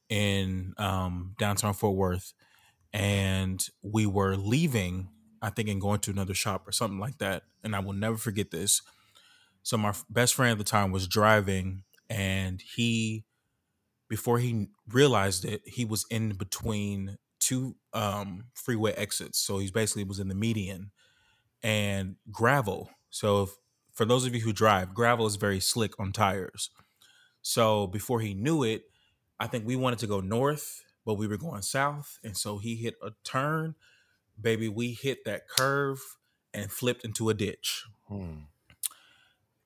in um, downtown Fort Worth, and we were leaving. I think and going to another shop or something like that. And I will never forget this. So my best friend at the time was driving, and he, before he realized it, he was in between two um, freeway exits. So he's basically was in the median and gravel. So if, for those of you who drive, gravel is very slick on tires. So before he knew it, I think we wanted to go north, but we were going south, and so he hit a turn. Baby, we hit that curve and flipped into a ditch. Hmm.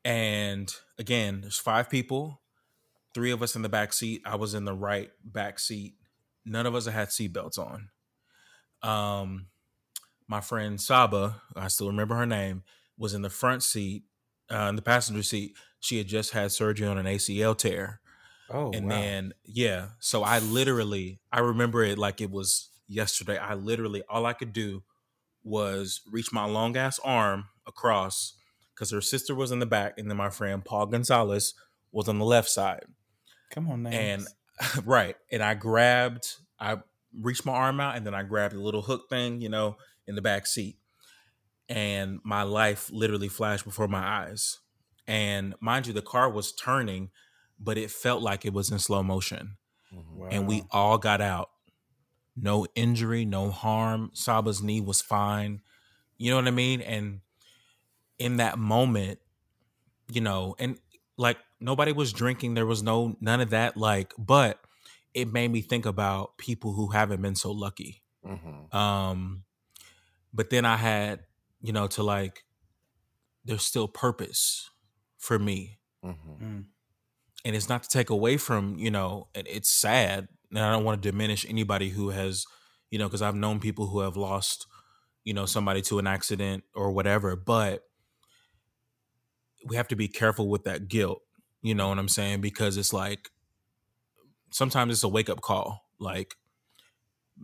And again, there's five people, three of us in the back seat. I was in the right back seat. None of us had seatbelts on. Um, my friend Saba, I still remember her name, was in the front seat, uh, in the passenger seat. She had just had surgery on an ACL tear. Oh, and wow. then yeah so i literally i remember it like it was yesterday i literally all i could do was reach my long ass arm across because her sister was in the back and then my friend paul gonzalez was on the left side Come on, and right and i grabbed i reached my arm out and then i grabbed the little hook thing you know in the back seat and my life literally flashed before my eyes and mind you the car was turning but it felt like it was in slow motion Mhm. wow. and we all got out. No injury, no harm. Saba's knee was fine. You know what I mean? And in that moment, you know, and like nobody was drinking, there was no none of that. Like, but it made me think about people who haven't been so lucky. Mhm. Um, but then I had, you know, to like, there's still purpose for me Mhm. Mm. and it's not to take away from you know and it's sad and i don't want to diminish anybody who has you know because i've known people who have lost you know somebody to an accident or whatever but we have to be careful with that guilt you know what i'm saying because it's like sometimes it's a wake up call like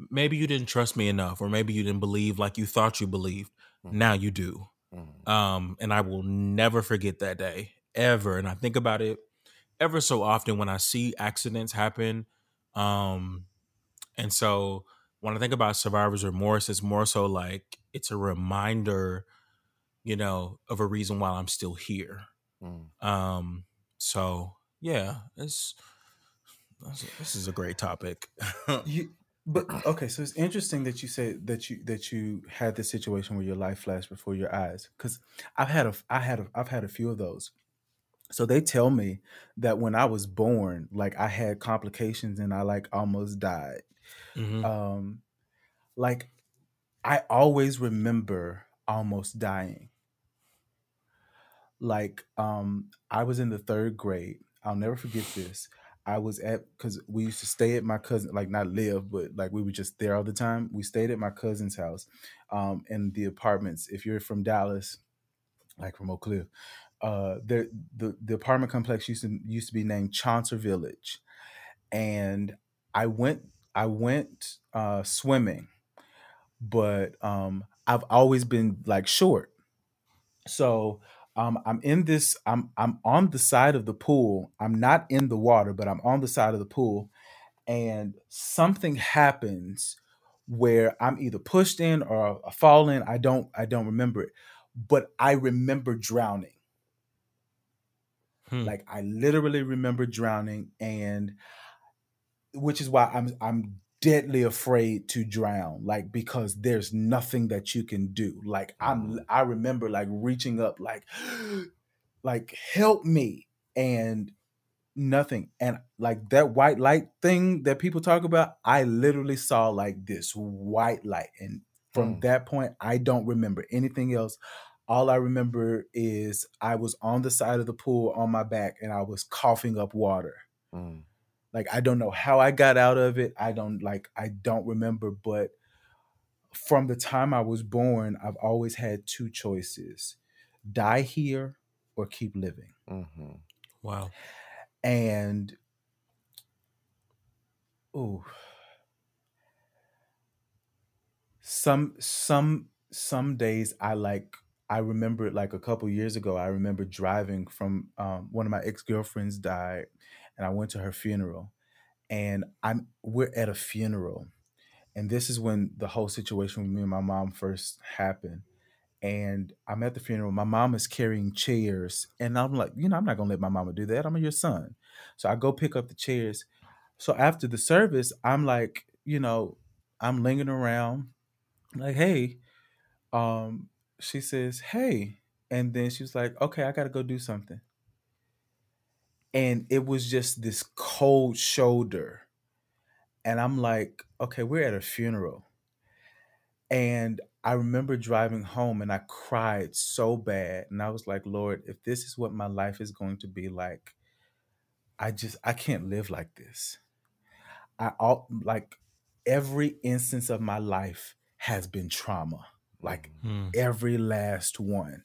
maybe you didn't trust me enough, or maybe you didn't believe like you thought you believed. Mhm. Now you do. Mhm. Um, and I will never forget that day ever. And I think about it ever so often when I see accidents happen. Um, and so when I think about survivor's remorse, it's more so like it's a reminder, you know, of a reason why I'm still here. Mm. Um, so yeah, it's this is a great topic. You, but okay, so it's interesting that you said that you that you had this situation where your life flashed before your eyes. Because I've had a I had a I've had a few of those. So they tell me that when I was born, like I had complications and I like almost died. Mhm. Um, like I always remember almost dying. Like um, I was in the third grade. I'll never forget this. I was at because we used to stay at my cousin, like not live, but like we were just there all the time. We stayed at my cousin's house, um, in the apartments. If you're from Dallas, like from Oak Cliff, uh, there the the apartment complex used to used to be named Chauncey Village, and I went I went uh, swimming, but um, I've always been like short, so um, I'm in this. I'm I'm on the side of the pool. I'm not in the water, but I'm on the side of the pool, and something happens where I'm either pushed in or I fall in. I don't I don't remember it, but I remember drowning. Hmm. Like I literally remember drowning, and which is why I'm I'm deadly afraid to drown. Like because there's nothing that you can do. Like I'm I remember like reaching up, like like help me, and nothing. And like that white light thing that people talk about, I literally saw like this white light, and from Hmm. that point, I don't remember anything else. All I remember is I was on the side of the pool on my back and I was coughing up water. Mm. Like I don't know how I got out of it. I don't like I don't remember, but from the time I was born, I've always had two choices. Die here or keep living. Mhm. wow. And oh some some some days I like I remember like a couple years ago, I remember driving from um, one of my ex-girlfriends died and I went to her funeral and I'm we're at a funeral and this is when the whole situation with me and my mom first happened and i'm at the funeral my mom is carrying chairs and i'm like you know i'm not gonna let my mama do that i'm your son. So i go pick up the chairs. So after the service i'm like you know i'm lingering around like hey um she says hey and then she was like okay i gotta go do something and it was just this cold shoulder. And i'm like okay we're at a funeral. And i remember driving home and i cried so bad. And i was like lord if this is what my life is going to be like i just i can't live like this. I all like every instance of my life has been trauma like Hmm. every last one.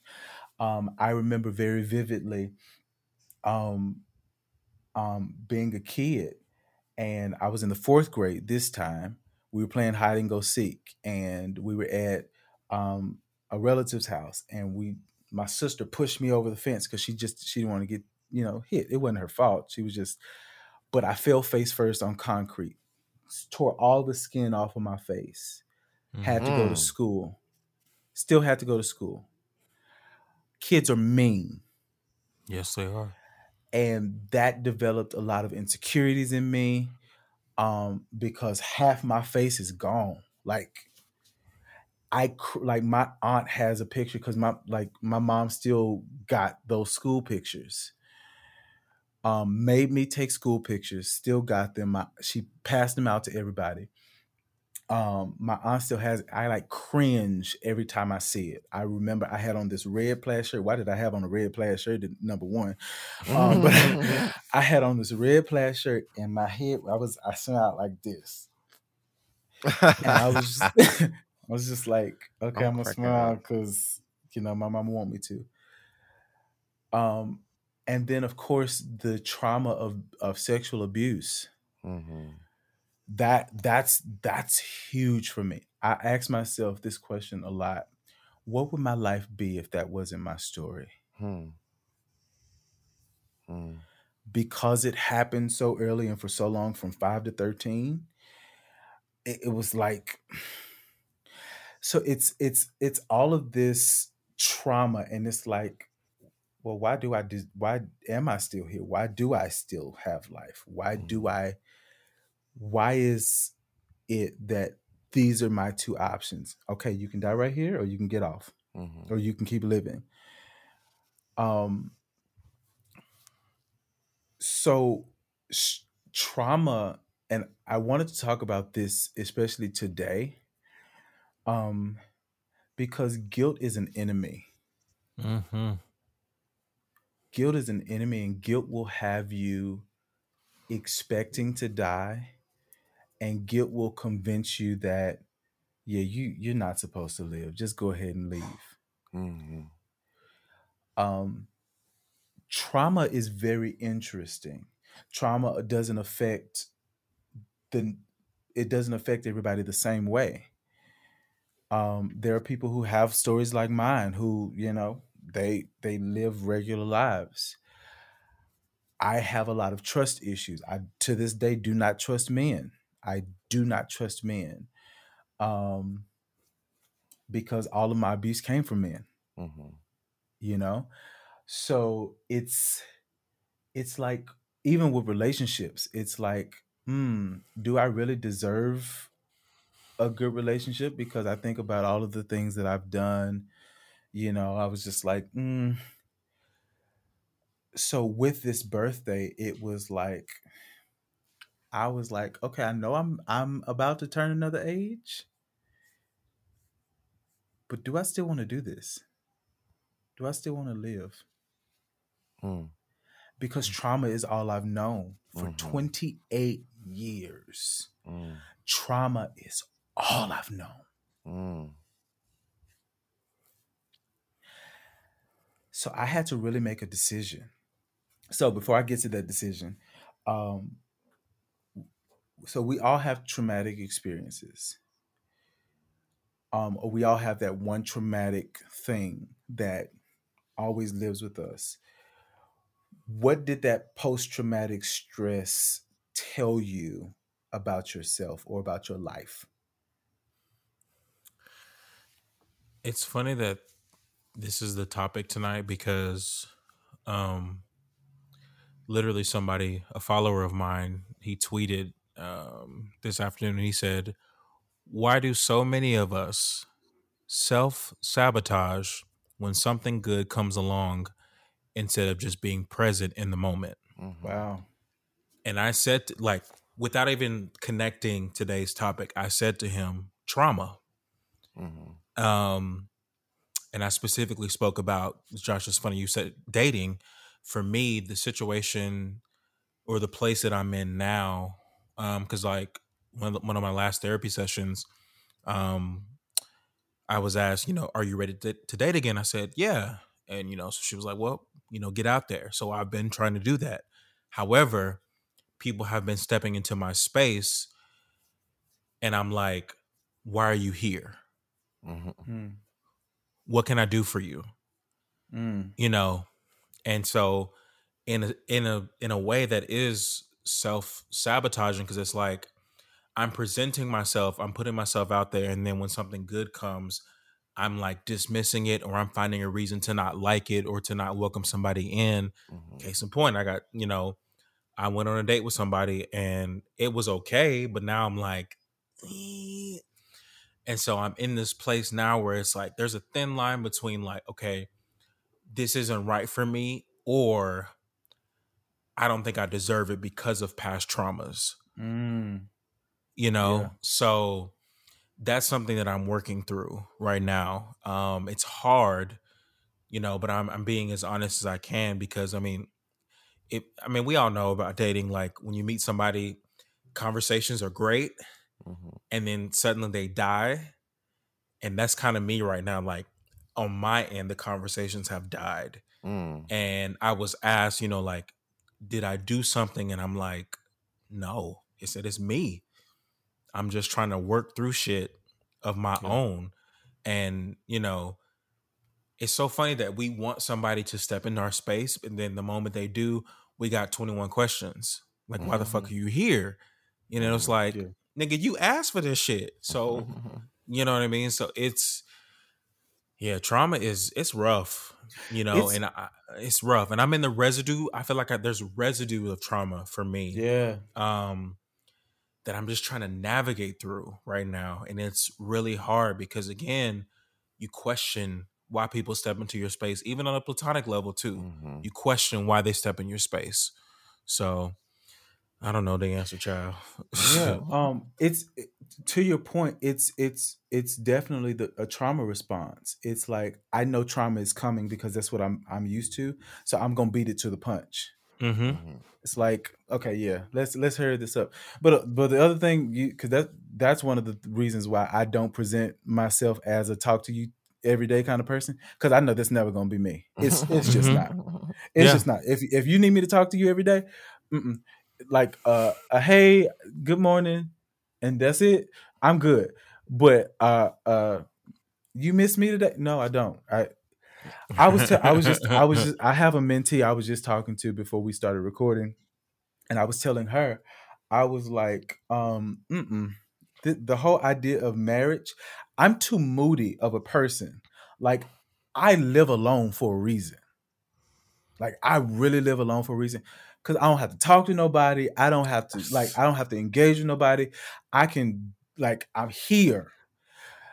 Um i remember very vividly um um being a kid and I was in the fourth grade this time. We were playing hide and go seek, and we were at um, a relative's house, and we my sister pushed me over the fence because she just she didn't want to get you know hit. It wasn't her fault. She was just, but I fell face first on concrete, tore all the skin off of my face. Had to go to Mm. school. Still had to go to school. Kids are mean Yes, they are. And that developed a lot of insecurities in me um because half my face is gone. Like i like my aunt has a picture because my like my mom still got those school pictures. Um made me take school pictures still got them. My, she passed them out to everybody um my aunt still has i like cringe every time i see it i remember i had on this red plaid shirt why did i have on a red plaid shirt number one um, but I had on this red plaid shirt and my head I was I swung out like this. And I was just, I was just like, okay, I'm I'm, gonna smile because you know my mama want me to. Um, and then of course the trauma of of sexual abuse. Mhm. That that's that's huge for me. I ask myself this question a lot. What would my life be if that wasn't my story? Hmm. Hmm. Because it happened so early and for so long from 5 to 13, it, it was like so it's it's it's all of this trauma and it's like well why do i do why am i still here why do i still have life why do Mhm. i why is it that these are my two options okay you can die right here or you can get off Mhm. or you can keep living um so sh- trauma and i wanted to talk about this especially today um because guilt is an enemy Mm-hmm. guilt is an enemy and guilt will have you expecting to die and guilt will convince you that yeah you you're not supposed to live. Just go ahead and leave. Mhm. um trauma is very interesting. Trauma doesn't affect the it doesn't affect everybody the same way. Um there are people who have stories like mine who you know they they live regular lives. I have a lot of trust issues. I to this day do not trust men i do not trust men um because all of my abuse came from men Mhm. you know so it's it's like even with relationships it's like hmm do i really deserve a good relationship because i think about all of the things that i've done you know i was just like mm. so with this birthday it was like i was like okay i know i'm i'm about to turn another age but do i still want to do this do i still want to live Mm. because trauma is all I've known for Mhm. 28 years. Mm. Trauma is all I've known. Mm. So I had to really make a decision. So before I get to that decision, um, so we all have traumatic experiences. Um, or we all have that one traumatic thing that always lives with us. What did that post traumatic stress tell you about yourself or about your life? It's funny that this is the topic tonight because um literally somebody a follower of mine he tweeted um this afternoon he said why do so many of us self sabotage when something good comes along instead of just being present in the moment Mhm. Wow. and I said, like, without even connecting today's topic, I said to him, trauma. Mhm. Um, and I specifically spoke about, Josh, it's funny, you said dating. For me, the situation or the place that I'm in now, because like one of, the- one of my last therapy sessions, um, I was asked, you know, are you ready to, to date again? I said, yeah. And, you know, so she was like, well, you know, get out there. So I've been trying to do that. However, people have been stepping into my space and I'm like, why are you here? Mhm. Mm, What can I do for you? mm, You know? And so in a in a in a way that is self-sabotaging because it's like I'm presenting myself, I'm putting myself out there and then when something good comes, I'm like dismissing it or I'm finding a reason to not like it or to not welcome somebody in. Mhm. Case in point, I got, you know, I went on a date with somebody and it was okay, but now I'm like, "Eh." and so I'm in this place now where it's like there's a thin line between like, okay, this isn't right for me, or I don't think I deserve it because of past traumas, mm. you know? Yeah. So that's something that I'm working through right now. Um, it's hard, you know, but I'm I'm being as honest as I can because I mean, it. I mean, we all know about dating. Like when you meet somebody, conversations are great, Mhm. and then suddenly they die, and that's kind of me right now. Like on my end, the conversations have died, Mm. and I was asked, you know, like, did I do something? And I'm like, no. It said it's me. I'm just trying to work through shit of my Yeah. own. And, you know, it's so funny that we want somebody to step into our space, and then the moment they do, we got 21 questions. Like, why the fuck mm-hmm. are you here? You know, it's mm-hmm. like, Yeah. nigga, you asked for this shit. So, you know what I mean? So it's yeah, trauma is it's rough, you know, It's- and I, it's rough. And I'm in the residue. I feel like I, there's residue of trauma for me. Yeah. Um that I'm just trying to navigate through right now and it's really hard because again, you question why people step into your space even on a platonic level too. Mhm. You question why they step in your space. So, I don't know the answer, child. yeah um it's it- to your point it's it's it's definitely the a trauma response it's like i know trauma is coming because that's what i'm i'm used to so i'm gonna beat it to the punch mm-hmm. Mhm. it's like okay yeah let's let's hurry this up but uh, but the other thing you because that that's one of the reasons why i don't present myself as a talk to you every day kind of person because i know that's never gonna be me it's it's just Mhm. not it's Yeah. just not. If if you need me to talk to you every day, mm-mm. like uh, a hey, good morning, and that's it. I'm good. But uh, uh, you miss me today? No, I don't. I I was t- I was just I was just I have a mentee I was just talking to before we started recording, and I was telling her, I was like, um, mm-mm. The, the whole idea of marriage, I'm too moody of a person. Like I live alone for a reason. Like I really live alone for a reason. Cause I don't have to talk to nobody. I don't have to like I don't have to engage with nobody. I can like I'm here.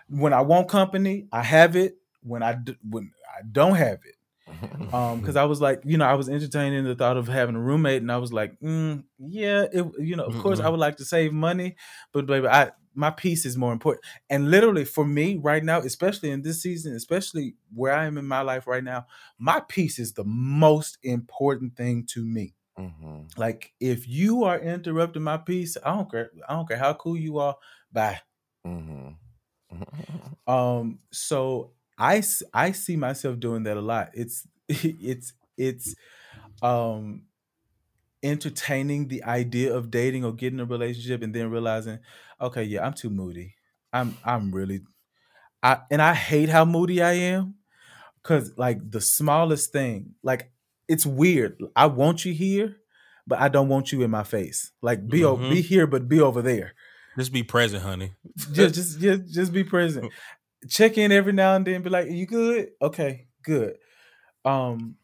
When I want company, I have it. When I d- when I don't have it, um, because I was like, you know, I was entertaining the thought of having a roommate, and I was like, mm, yeah, it, you know, of course, I Mm-mm. would like to save money, but baby, I my peace is more important. And literally, for me right now, especially in this season, especially where I am in my life right now, my peace is the most important thing to me. Mhm. Like, if you are interrupting my peace, I don't care. I don't care how cool you are. Bye. Mhm. um so I I see myself doing that a lot it's it's it's um entertaining the idea of dating or getting a relationship and then realizing okay yeah i'm too moody i'm i'm really i and i hate how moody i am because like the smallest thing like it's weird i want you here but i don't want you in my face like be o- Mhm. be here but be over there Just be present, honey. just just just just be present. Check in every now and then. Be like, "You good? Okay, good." Um,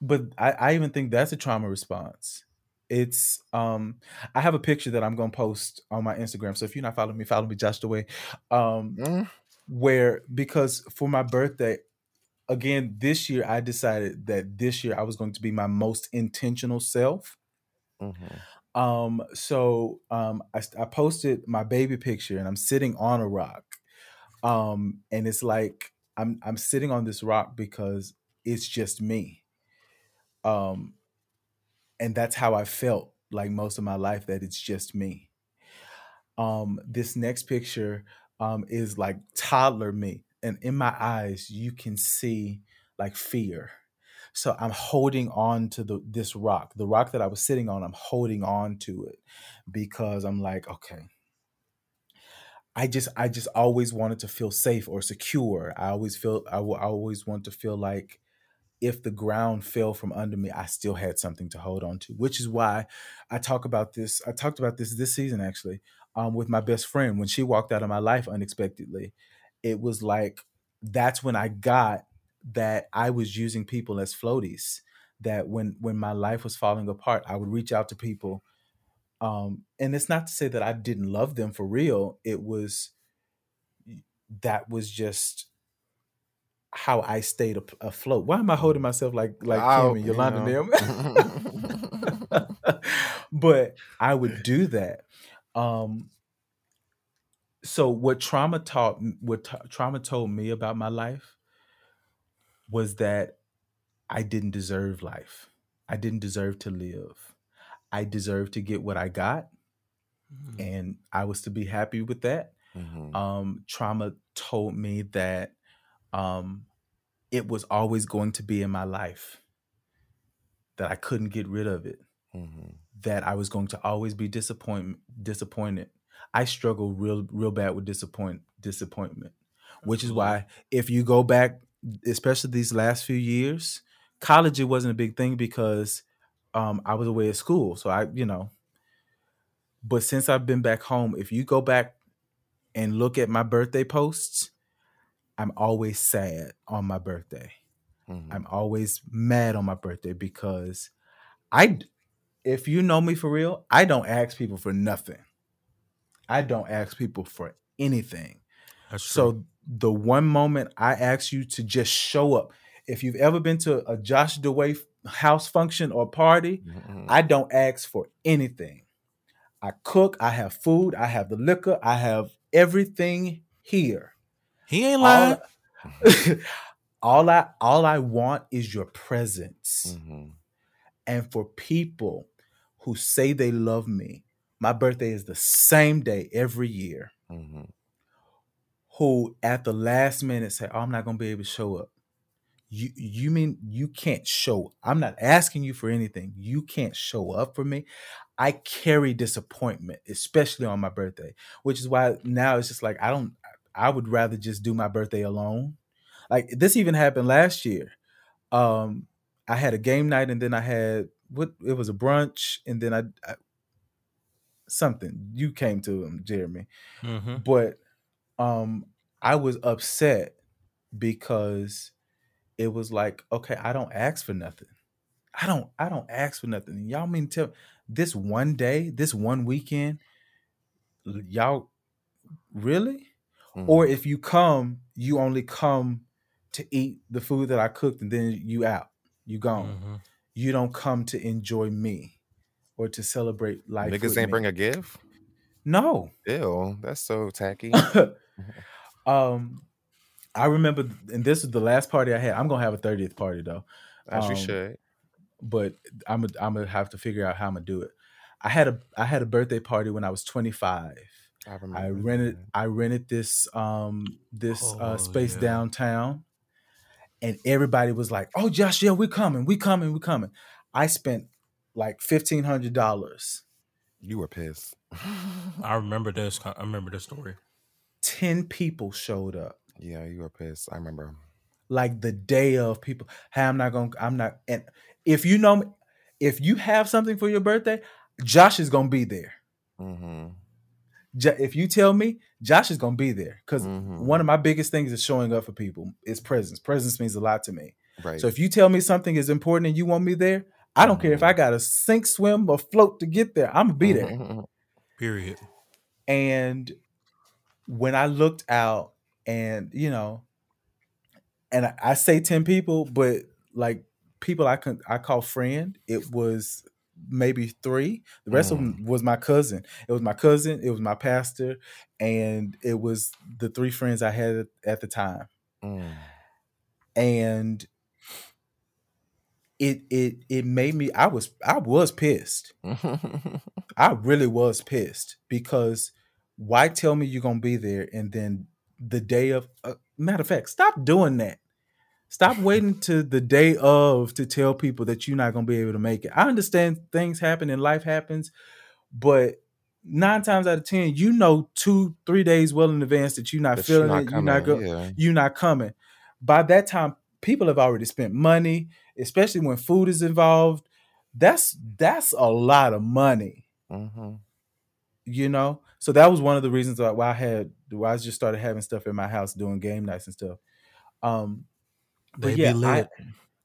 but I, I even think that's a trauma response. It's um, I have a picture that I'm gonna post on my Instagram. So if you're not following me, follow me, Josh the way. Um, Mm. where because for my birthday, again this year I decided that this year I was going to be my most intentional self. Mhm. Um, so um, I, I posted my baby picture and I'm sitting on a rock. Um, and it's like I'm I'm sitting on this rock because it's just me. Um, and that's how I felt like most of my life that it's just me. Um, this next picture um is like toddler me, and in my eyes you can see like fear. So I'm holding on to the this rock, the rock that I was sitting on. I'm holding on to it because I'm like, okay. I just I just always wanted to feel safe or secure. I always feel I will I always want to feel like if the ground fell from under me, I still had something to hold on to. Which is why I talk about this. I talked about this this season actually um, with my best friend when she walked out of my life unexpectedly. It was like that's when I got that I was using people as floaties. That when when my life was falling apart, I would reach out to people. Um, and it's not to say that I didn't love them for real. It was that was just how I stayed af- afloat. Why am I holding myself like like Oh, Kim and you Yolanda know. them? but I would do that. Um, so what trauma taught, what t- trauma told me about my life was that I didn't deserve life. I didn't deserve to live. I deserved to get what I got, and I was to be happy with that. Mhm. Um, trauma told me that um, it was always going to be in my life, that I couldn't get rid of it, Mhm. that I was going to always be disappoint- disappointed. I struggle real real bad with disappoint disappointment, which is why if you go back, especially these last few years, college it wasn't a big thing because um, I was away at school, so I you know. But since I've been back home, if you go back and look at my birthday posts, I'm always sad on my birthday. Mhm. I'm always mad on my birthday because I, if you know me for real, I don't ask people for nothing. I don't ask people for anything. That's true. So the one moment I ask you to just show up, if you've ever been to a Josh DeWay house function or party, Mhm. I don't ask for anything. I cook, I have food, I have the liquor, I have everything here. he ain't lying. All, all I all I want is your presence. Mhm. And for people who say they love me, my birthday is the same day every year. Mhm. Who at the last minute say, "Oh, I'm not going to be able to show up." You you mean you can't show? I'm not asking you for anything. You can't show up for me. I carry disappointment, especially on my birthday, which is why now it's just like I don't. I would rather just do my birthday alone. Like this even happened last year. Um, I had a game night and then I had what it was a brunch and then I, I something. You came to him, Jeremy. Hmm but um i was upset because it was like okay i don't ask for nothing. I don't i don't ask for nothing. Y'all mean tell this one day this one weekend y'all really? Or Mhm. if you come you only come to eat the food that i cooked and then you out. You gone. Hmm you don't come to enjoy me or to celebrate life Niggas with ain't me. bring a gift. no Ew, that's so tacky. um, I remember, and this is the last party I had. I'm gonna have a 30th party though, As you Um, should. but I'm gonna I'm gonna have to figure out how I'm gonna do it. I had a I had a birthday party when I was 25. I remember. I rented that. I rented this um this Oh, uh, space yeah. downtown, and everybody was like, "Oh, Josh, yeah, we're coming, we coming, we coming." I spent like fifteen hundred dollars. You were pissed. I remember this. I remember this story. Ten people showed up. Yeah, you were pissed. I remember. like the day of people hey i'm not gonna i'm not and if you know me if you have something for your birthday josh is gonna be there Mm-hmm. Jo- if you tell me josh is gonna be there because Mhm. one of my biggest things is showing up for people is presence presence means a lot to me Right. so if you tell me something is important and you want me there i don't care if i gotta sink swim or float to get there i'm gonna be there Mhm. Period. And when I looked out and, you know, and I, I say 10 people, but like people I can I call friend, it was maybe three. The rest of them was my cousin. It was my cousin, it was my pastor, and it was the three friends I had at the time. Mm. And it it it made me I was I was pissed. I really was pissed because why tell me you're gonna be there and then the day of uh, matter of fact, stop doing that. Stop waiting to the day of to tell people that you're not gonna be able to make it. I understand things happen and life happens, but nine times out of ten, you know two, three days well in advance that you're not But you're feeling it, you're not coming, go, yeah. you're not coming. By that time, people have already spent money, especially when food is involved. That's that's a lot of money Mhm. you know so that was one of the reasons why i had why i just started having stuff in my house doing game nights and stuff um but yeah I.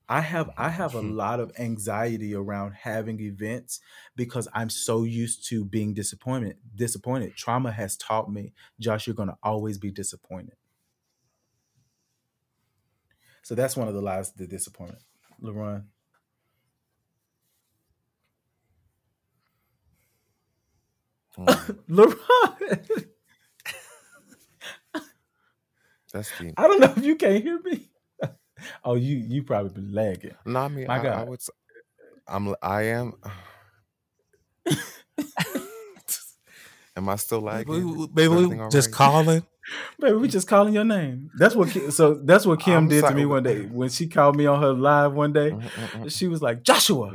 I have i have a Mhm. lot of anxiety around having events because i'm so used to being disappointed disappointed trauma has taught me josh you're going to always be disappointed so that's one of the lies the disappointment LaRon. Mm. LaRon, That's deep. i don't know if you can't hear me oh you you probably been lagging No, I mean, My I, I God. would. s- I'm. I am. am I still Maybe, lagging? we- maybe we just right? calling. Baby, we just calling your name. That's what. Ki- So that's what Kim I'm did to me one day when she called me on her live one day. Mm, mm, mm. She was like, "Joshua,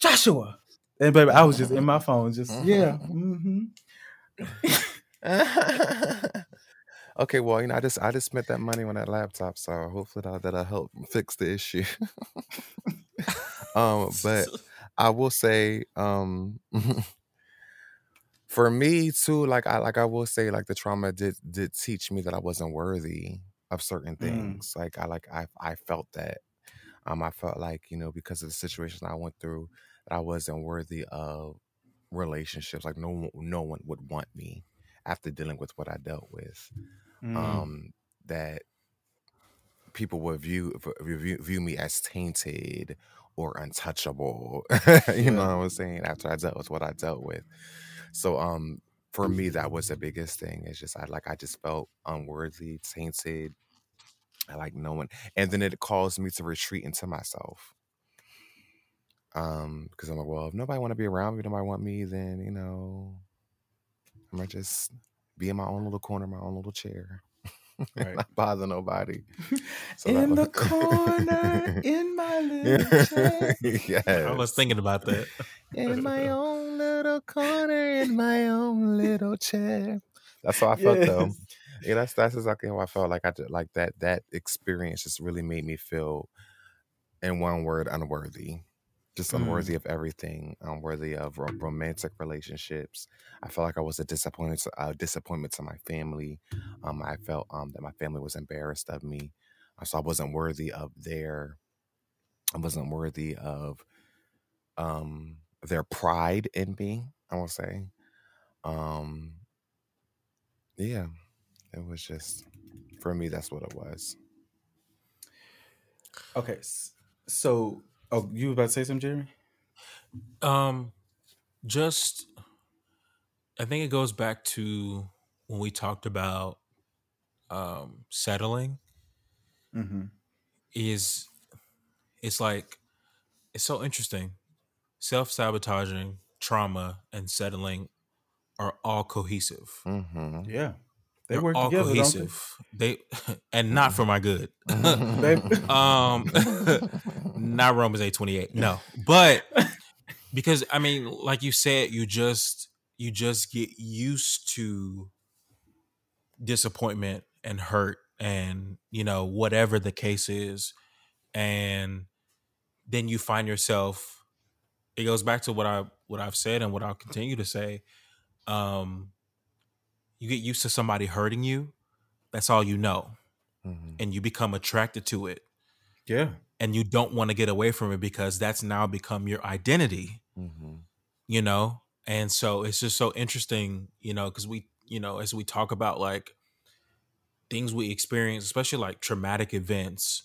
Joshua," and baby, I was just in my phone, just yeah. hmm okay, well, you know, I just I just spent that money on that laptop, so hopefully that'll, that'll help fix the issue. um, but I will say, um, for me too, like I like I will say, like the trauma did did teach me that I wasn't worthy of certain Mm. things. Like I like I I felt that. Um, I felt like you know because of the situation I went through that I wasn't worthy of relationships. Like no one, no one would want me after dealing with what I dealt with. Mm. Um, that people would view view, view me as tainted or untouchable. you know what I'm saying? After I dealt with what I dealt with. So um for me that was the biggest thing. It's just I like I just felt unworthy, tainted. I like no one and then it caused me to retreat into myself. Um, because I'm like, well, if nobody want to be around me, nobody want me, then you know, I might just be in my own little corner, my own little chair. Right. Not bother nobody. So that in the was- corner, in my little chair. yes. I was thinking about that. in my own little corner, in my own little chair. That's how I felt though. Yeah, that's that's exactly how I felt. Like I did, like that that experience just really made me feel, in one word, unworthy. Just Mm. unworthy of everything. Unworthy of ro- romantic relationships. I felt like I was a disappointment, to, a disappointment to my family. Um, I felt um that my family was embarrassed of me, Uh, so I wasn't worthy of their. I wasn't worthy of, um, their pride in me. I will say, um, yeah, it was just for me. That's what it was. Okay. So, oh, you were about to say something, Jeremy? Um, just I think it goes back to when we talked about um settling Mm-hmm. is it's like it's so interesting. Self-sabotaging, trauma, and settling are all cohesive. Mm-hmm. Yeah. They They're work all together, cohesive. They and not for my good. they? They- um not Romans 828. No. But because I mean, like you said, you just you just get used to disappointment and hurt and you know whatever the case is and then you find yourself it goes back to what I what I've said and what I'll continue to say um you get used to somebody hurting you that's all you know Mhm. and you become attracted to it yeah. and you don't want to get away from it because that's now become your identity Mhm. you know and so it's just so interesting you know because we you know as we talk about like things we experience especially like traumatic events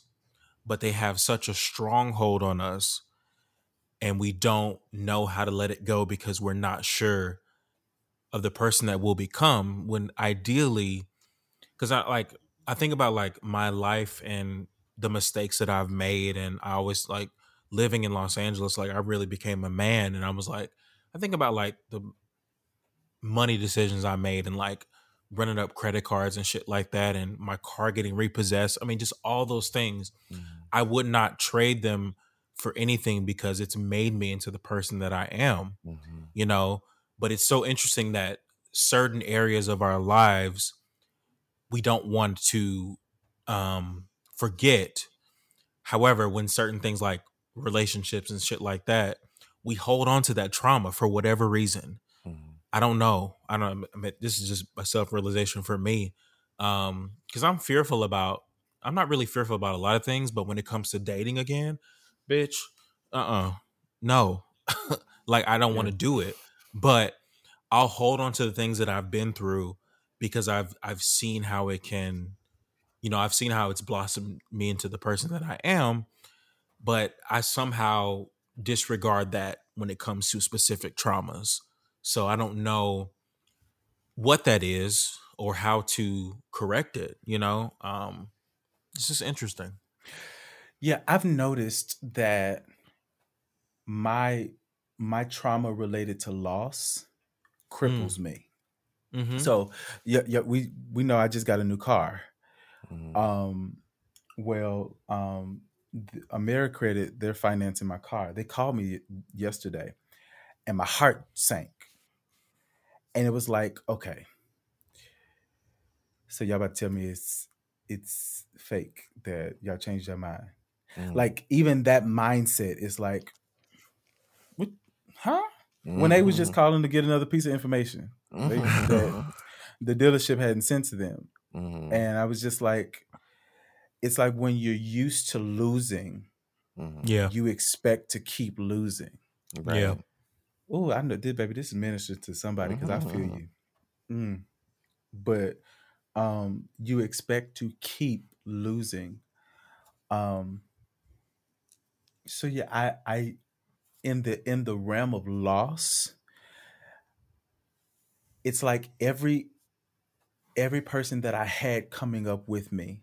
but they have such a stronghold on us and we don't know how to let it go because we're not sure of the person that we'll become when ideally because i like i think about like my life and the mistakes that i've made and i always like living in los angeles like i really became a man and i was like i think about like the money decisions i made and like running up credit cards and shit like that and my car getting repossessed i mean just all those things Mhm. I would not trade them for anything because it's made me into the person that I am, Mhm. you know. But it's so interesting that certain areas of our lives we don't want to um, forget. However, when certain things like relationships and shit like that, we hold on to that trauma for whatever reason. Mhm. I don't know. I don't. I mean, this is just a self realization for me, um, because I'm fearful about. I'm not really fearful about a lot of things, but when it comes to dating again, bitch, uh, uh no, like I don't want to do it. But I'll hold on to the things that I've been through because I've I've seen how it can, you know, I've seen how it's blossomed me into the person that I am. But I somehow disregard that when it comes to specific traumas. So I don't know what that is or how to correct it, you know? Um it's just interesting. Yeah, I've noticed that my my trauma related to loss cripples me. Mm-hmm. So yeah, yeah, we we know I just got a new car. Mhm. Um, well, um, th- AmeriCredit they're financing my car. They called me yesterday, and my heart sank. and it was like, okay, so y'all about to tell me it's it's fake that y'all changed your mind. Mm. Like even that mindset is like, what, huh? When they was just Mhm. calling to get another piece of information, they, that the dealership hadn't sent to them, Mhm. and I was just like, it's like when you're used to losing, Mhm. Yeah. you expect to keep losing. Yeah. Oh, I know, this baby, this is minister to somebody because I feel Mhm. you. Mm. But um, you expect to keep losing. Um, so yeah, I, I, in the in the realm of loss, it's like every every person that I had coming up with me,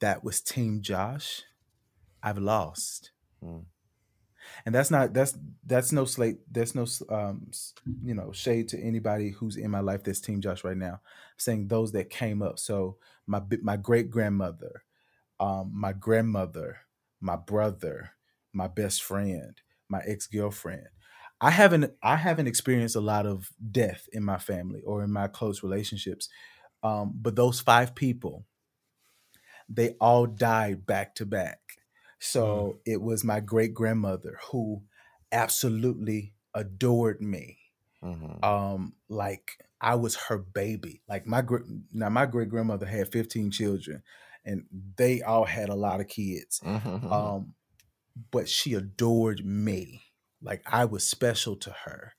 that was Team Josh, I've lost. Mm. and that's not that's that's no slate that's no um you know shade to anybody who's in my life that's team josh right now. I'm saying those that came up. So my my great grandmother um my grandmother my brother my best friend my ex-girlfriend i haven't i haven't experienced a lot of death in my family or in my close relationships um but those five people they all died back to back. So it was my great grandmother who absolutely adored me. Mhm. Um, like I was her baby. Like my now my great grandmother had 15 children, and they all had a lot of kids. Mhm. Um, but she adored me. Like I was special to her.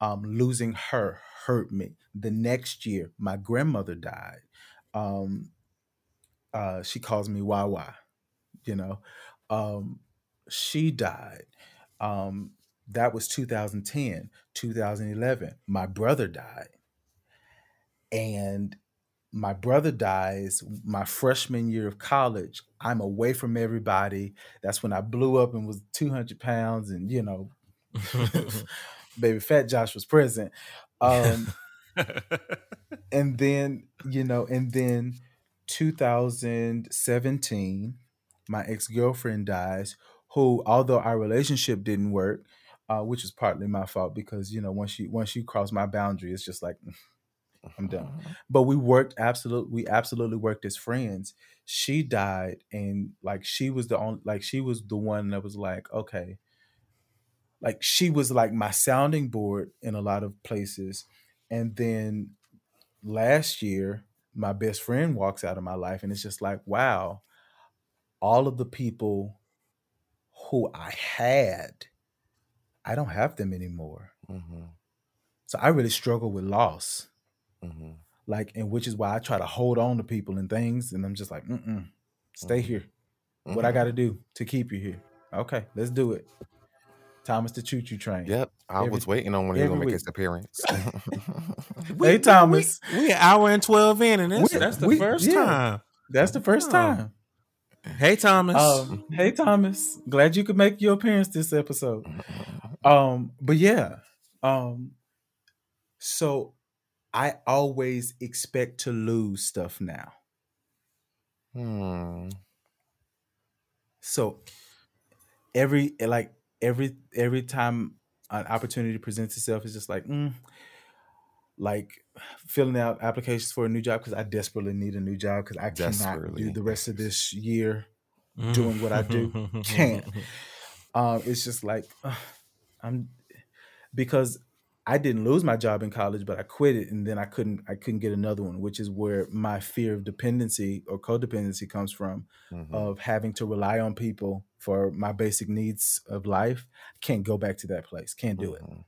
Um, losing her hurt me. The next year, my grandmother died. Um, uh, she calls me Wawa, you know. Um, she died. Um, that was 2010. 2011, my brother died. And my brother dies my freshman year of college. I'm away from everybody. That's when I blew up and was 200 pounds, and you know, baby Fat Josh was present. Um, and then you know and then 2017 my ex-girlfriend dies who although our relationship didn't work uh, which is partly my fault because you know once you once you cross my boundary it's just like i'm done. But we worked absolutely we absolutely worked as friends. She died and like she was the only like she was the one that was like okay. Like she was like my sounding board in a lot of places. And then last year my best friend walks out of my life and it's just like wow all of the people who i had i don't have them anymore. Mhm. so i really struggle with loss Mhm. like and which is why i try to hold on to people and things and i'm just like mm-mm stay Mhm. here what i Mhm. got to do to keep you here okay let's do it thomas the choo-choo train Yep, I Every- was waiting on when he was gonna make week. his appearance. hey thomas We an hour and twelve in, and this, We- that's the we- first yeah. time. that's the first Oh. time Hey, Thomas. Um, hey Thomas, glad you could make your appearance this episode. Um, but yeah, um, so I always expect to lose stuff now. Hmm. So every like every every time an opportunity presents itself, it's just like, mm, like filling out applications for a new job because I desperately need a new job because I cannot do the rest of this year Mm. doing what I do. Can't. um, it's just like ugh, I'm because I didn't lose my job in college, but I quit it, and then I couldn't I couldn't get another one, which is where my fear of dependency or codependency comes from, Mhm. of having to rely on people for my basic needs of life. I Can't go back to that place. Can't do it. Mhm.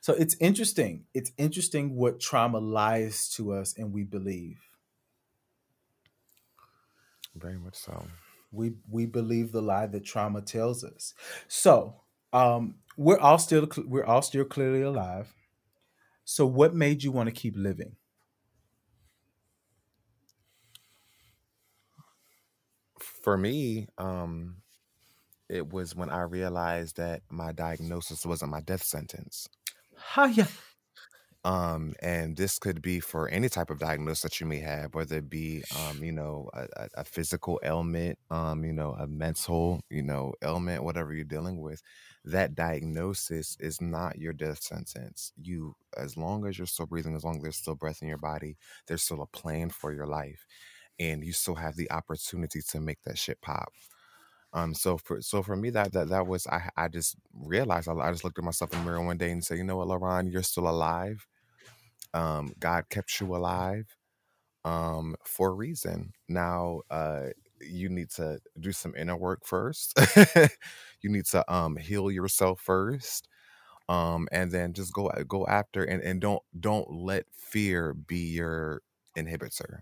So it's interesting. It's interesting what trauma lies to us, and we believe. Very much so. we we believe the lie that trauma tells us so um we're all still we're all still clearly alive so what made you want to keep living For me, um, it was when I realized that my diagnosis wasn't my death sentence. Hiya. Um, and this could be for any type of diagnosis that you may have, whether it be, um, you know, a, a, physical ailment, um, you know, a mental, you know, ailment, whatever you're dealing with. That diagnosis is not your death sentence. You, as long as you're still breathing, as long as there's still breath in your body, there's still a plan for your life, and you still have the opportunity to make that shit pop. Um, so for so for me that that that was I I just realized I, I just looked at myself in the mirror one day and said, you know what, LaRon, you're still alive. Um, God kept you alive um for a reason. Now uh you need to do some inner work first. you need to um heal yourself first. Um and then just go go after and, and don't don't let fear be your inhibitor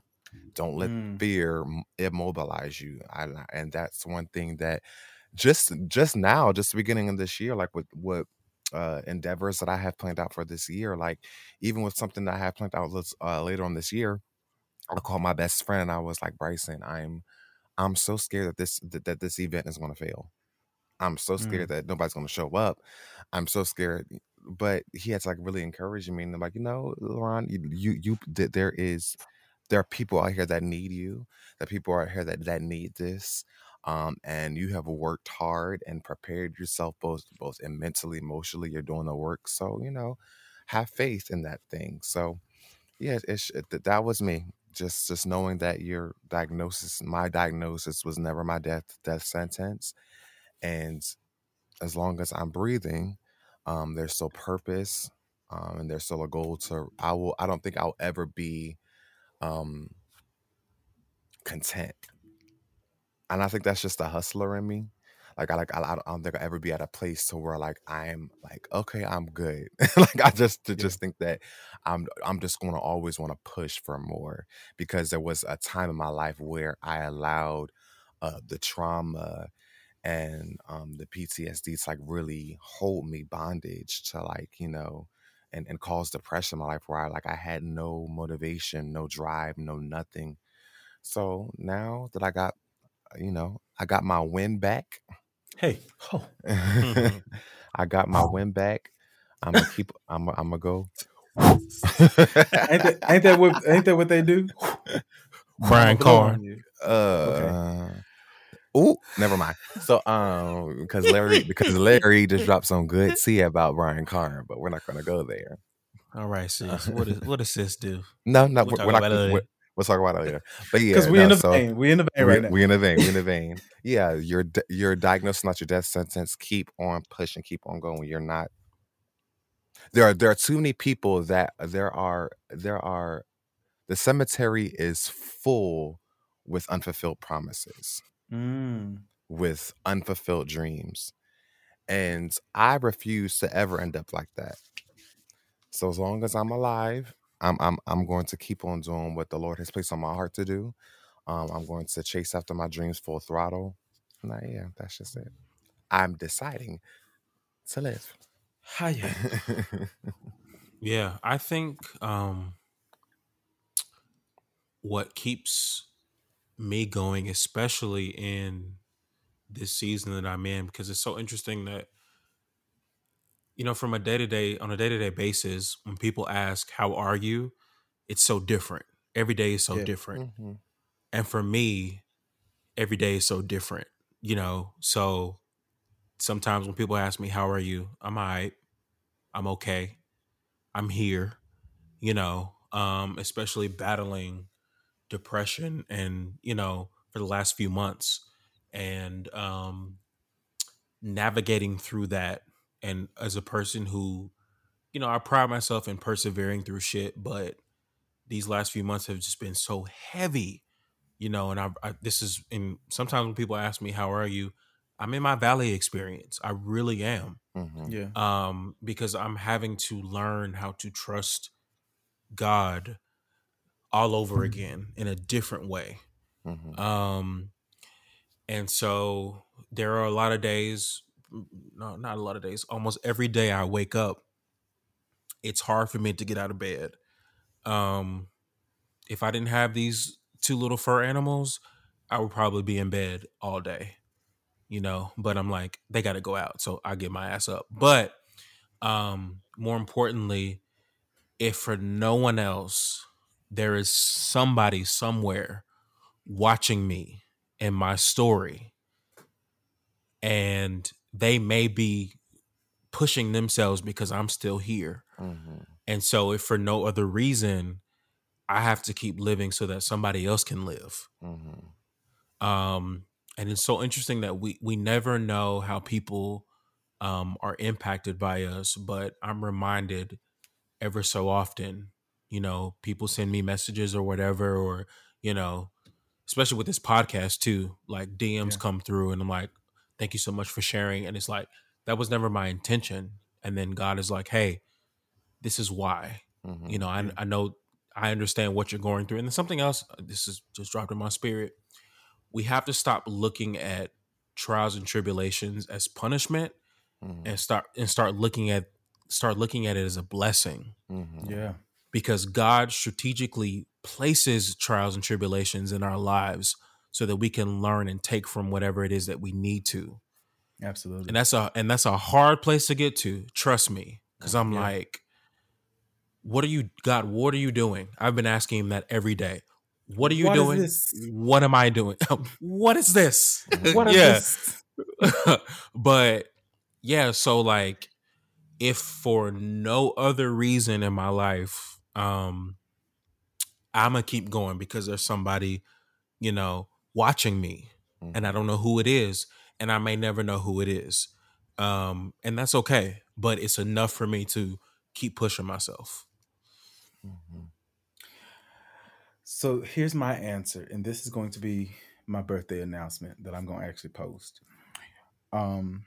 don't let Mm. fear immobilize you I, and that's one thing that just just now just the beginning of this year like with what uh endeavors that i have planned out for this year like even with something that i have planned out uh, later on this year i called my best friend and i was like bryson i'm i'm so scared that this that, that this event is going to fail i'm so scared Mm. that nobody's going to show up i'm so scared but he had to like really encourage me and I'm like you know Lauren, you you, you th- there is there are people out here that need you that people out here that that need this um and you have worked hard and prepared yourself both both and mentally emotionally you're doing the work so you know have faith in that thing. So yeah it's it, th- that was me just just knowing that your diagnosis my diagnosis was never my death death sentence and as long as i'm breathing um there's still purpose um and there's still a goal to i will i don't think i'll ever be um content and I think that's just a hustler in me. Like I like I, I don't think I'll ever be at a place to where like I'm like okay I'm good. like I just to Yeah. just think that I'm I'm just going to always want to push for more because there was a time in my life where I allowed uh, the trauma and um, the PTSD to like really hold me bondage to like you know and and cause depression in my life where I like I had no motivation, no drive, no nothing. So now that I got uh, you know, I got my win back. Hey, oh, mm-hmm. I got my oh. win back. I'm gonna keep. I'm. I'm gonna go. ain't that ain't that what ain't that what they do? Crying Blow car. on you. Uh, Ooh, never mind. So, um, because Larry, because Larry just dropped some good tea about Brian Carr, but we're not gonna go there. All right, sis. What is what does sis do? No, no, We'll we're, we're not. about it We're, later. we'll talk about it later. But yeah, Because we no, in the so vein. We in the vein right now. we in the vein. We in the vein. Yeah, your di- your diagnosis, not your death sentence. Keep on pushing. Keep on going. You're not. There are there are too many people that there are there are the cemetery is full with unfulfilled promises, Mm. with unfulfilled dreams, and I refuse to ever end up like that. So as long as I'm alive, I'm I'm I'm going to keep on doing what the Lord has placed on my heart to do. Um, I'm going to chase after my dreams full throttle. And I, yeah, that's just it. I'm deciding to live. Hiya. Yeah, I think um what keeps me going, especially in this season that I'm in, because it's so interesting that you know, from a day to day on a day to day basis, when people ask, "How are you?" it's so different. Every day is so Yeah. different, Mhm. and for me, every day is so different. You know, so sometimes when people ask me, "How are you?" I'm alright. I'm okay. I'm here. You know, um, especially battling depression and you know for the last few months and um navigating through that and as a person who you know i pride myself in persevering through shit but these last few months have just been so heavy you know and i, I this is and sometimes when people ask me how are you i'm in my valley experience i really am Mhm. Yeah. um because i'm having to learn how to trust god all over again in a different way. Mhm. um and so there are a lot of days no not a lot of days almost every day i wake up it's hard for me to get out of bed. Um if i didn't have these two little fur animals i would probably be in bed all day you know but i'm like they got to go out so i get my ass up. But um more importantly if for no one else, there is somebody somewhere watching me and my story, and they may be pushing themselves because I'm still here. Mm-hmm. And so, if for no other reason, I have to keep living so that somebody else can live. Mm-hmm. Um, and it's so interesting that we we never know how people um, are impacted by us, but I'm reminded ever so often. You know, people send me messages or whatever, or you know, especially with this podcast too. Like DMs Yeah. come through, and I'm like, "Thank you so much for sharing." And it's like that was never my intention. And then God is like, "Hey, this is why." Mm-hmm. you know I, Yeah. I know i understand what you're going through and then something else uh, this is just dropped in my spirit we have to stop looking at trials and tribulations as punishment Mm-hmm. and start and start looking at start looking at it as a blessing Mm-hmm. Yeah. Because god strategically places trials and tribulations in our lives so that we can learn and take from whatever it is that we need to. Absolutely. and that's a and that's a hard place to get to trust me because i'm Yeah. like what are you god what are you doing? I've been asking him that every day. What are you What doing? what am i doing? What is this? What is this? but yeah so like if for no other reason in my life um i'm gonna keep going because there's somebody you know watching me and i don't know who it is and i may never know who it is um and that's okay but it's enough for me to keep pushing myself Mm-hmm. So here's my answer, and this is going to be my birthday announcement that I'm going to actually post. Um,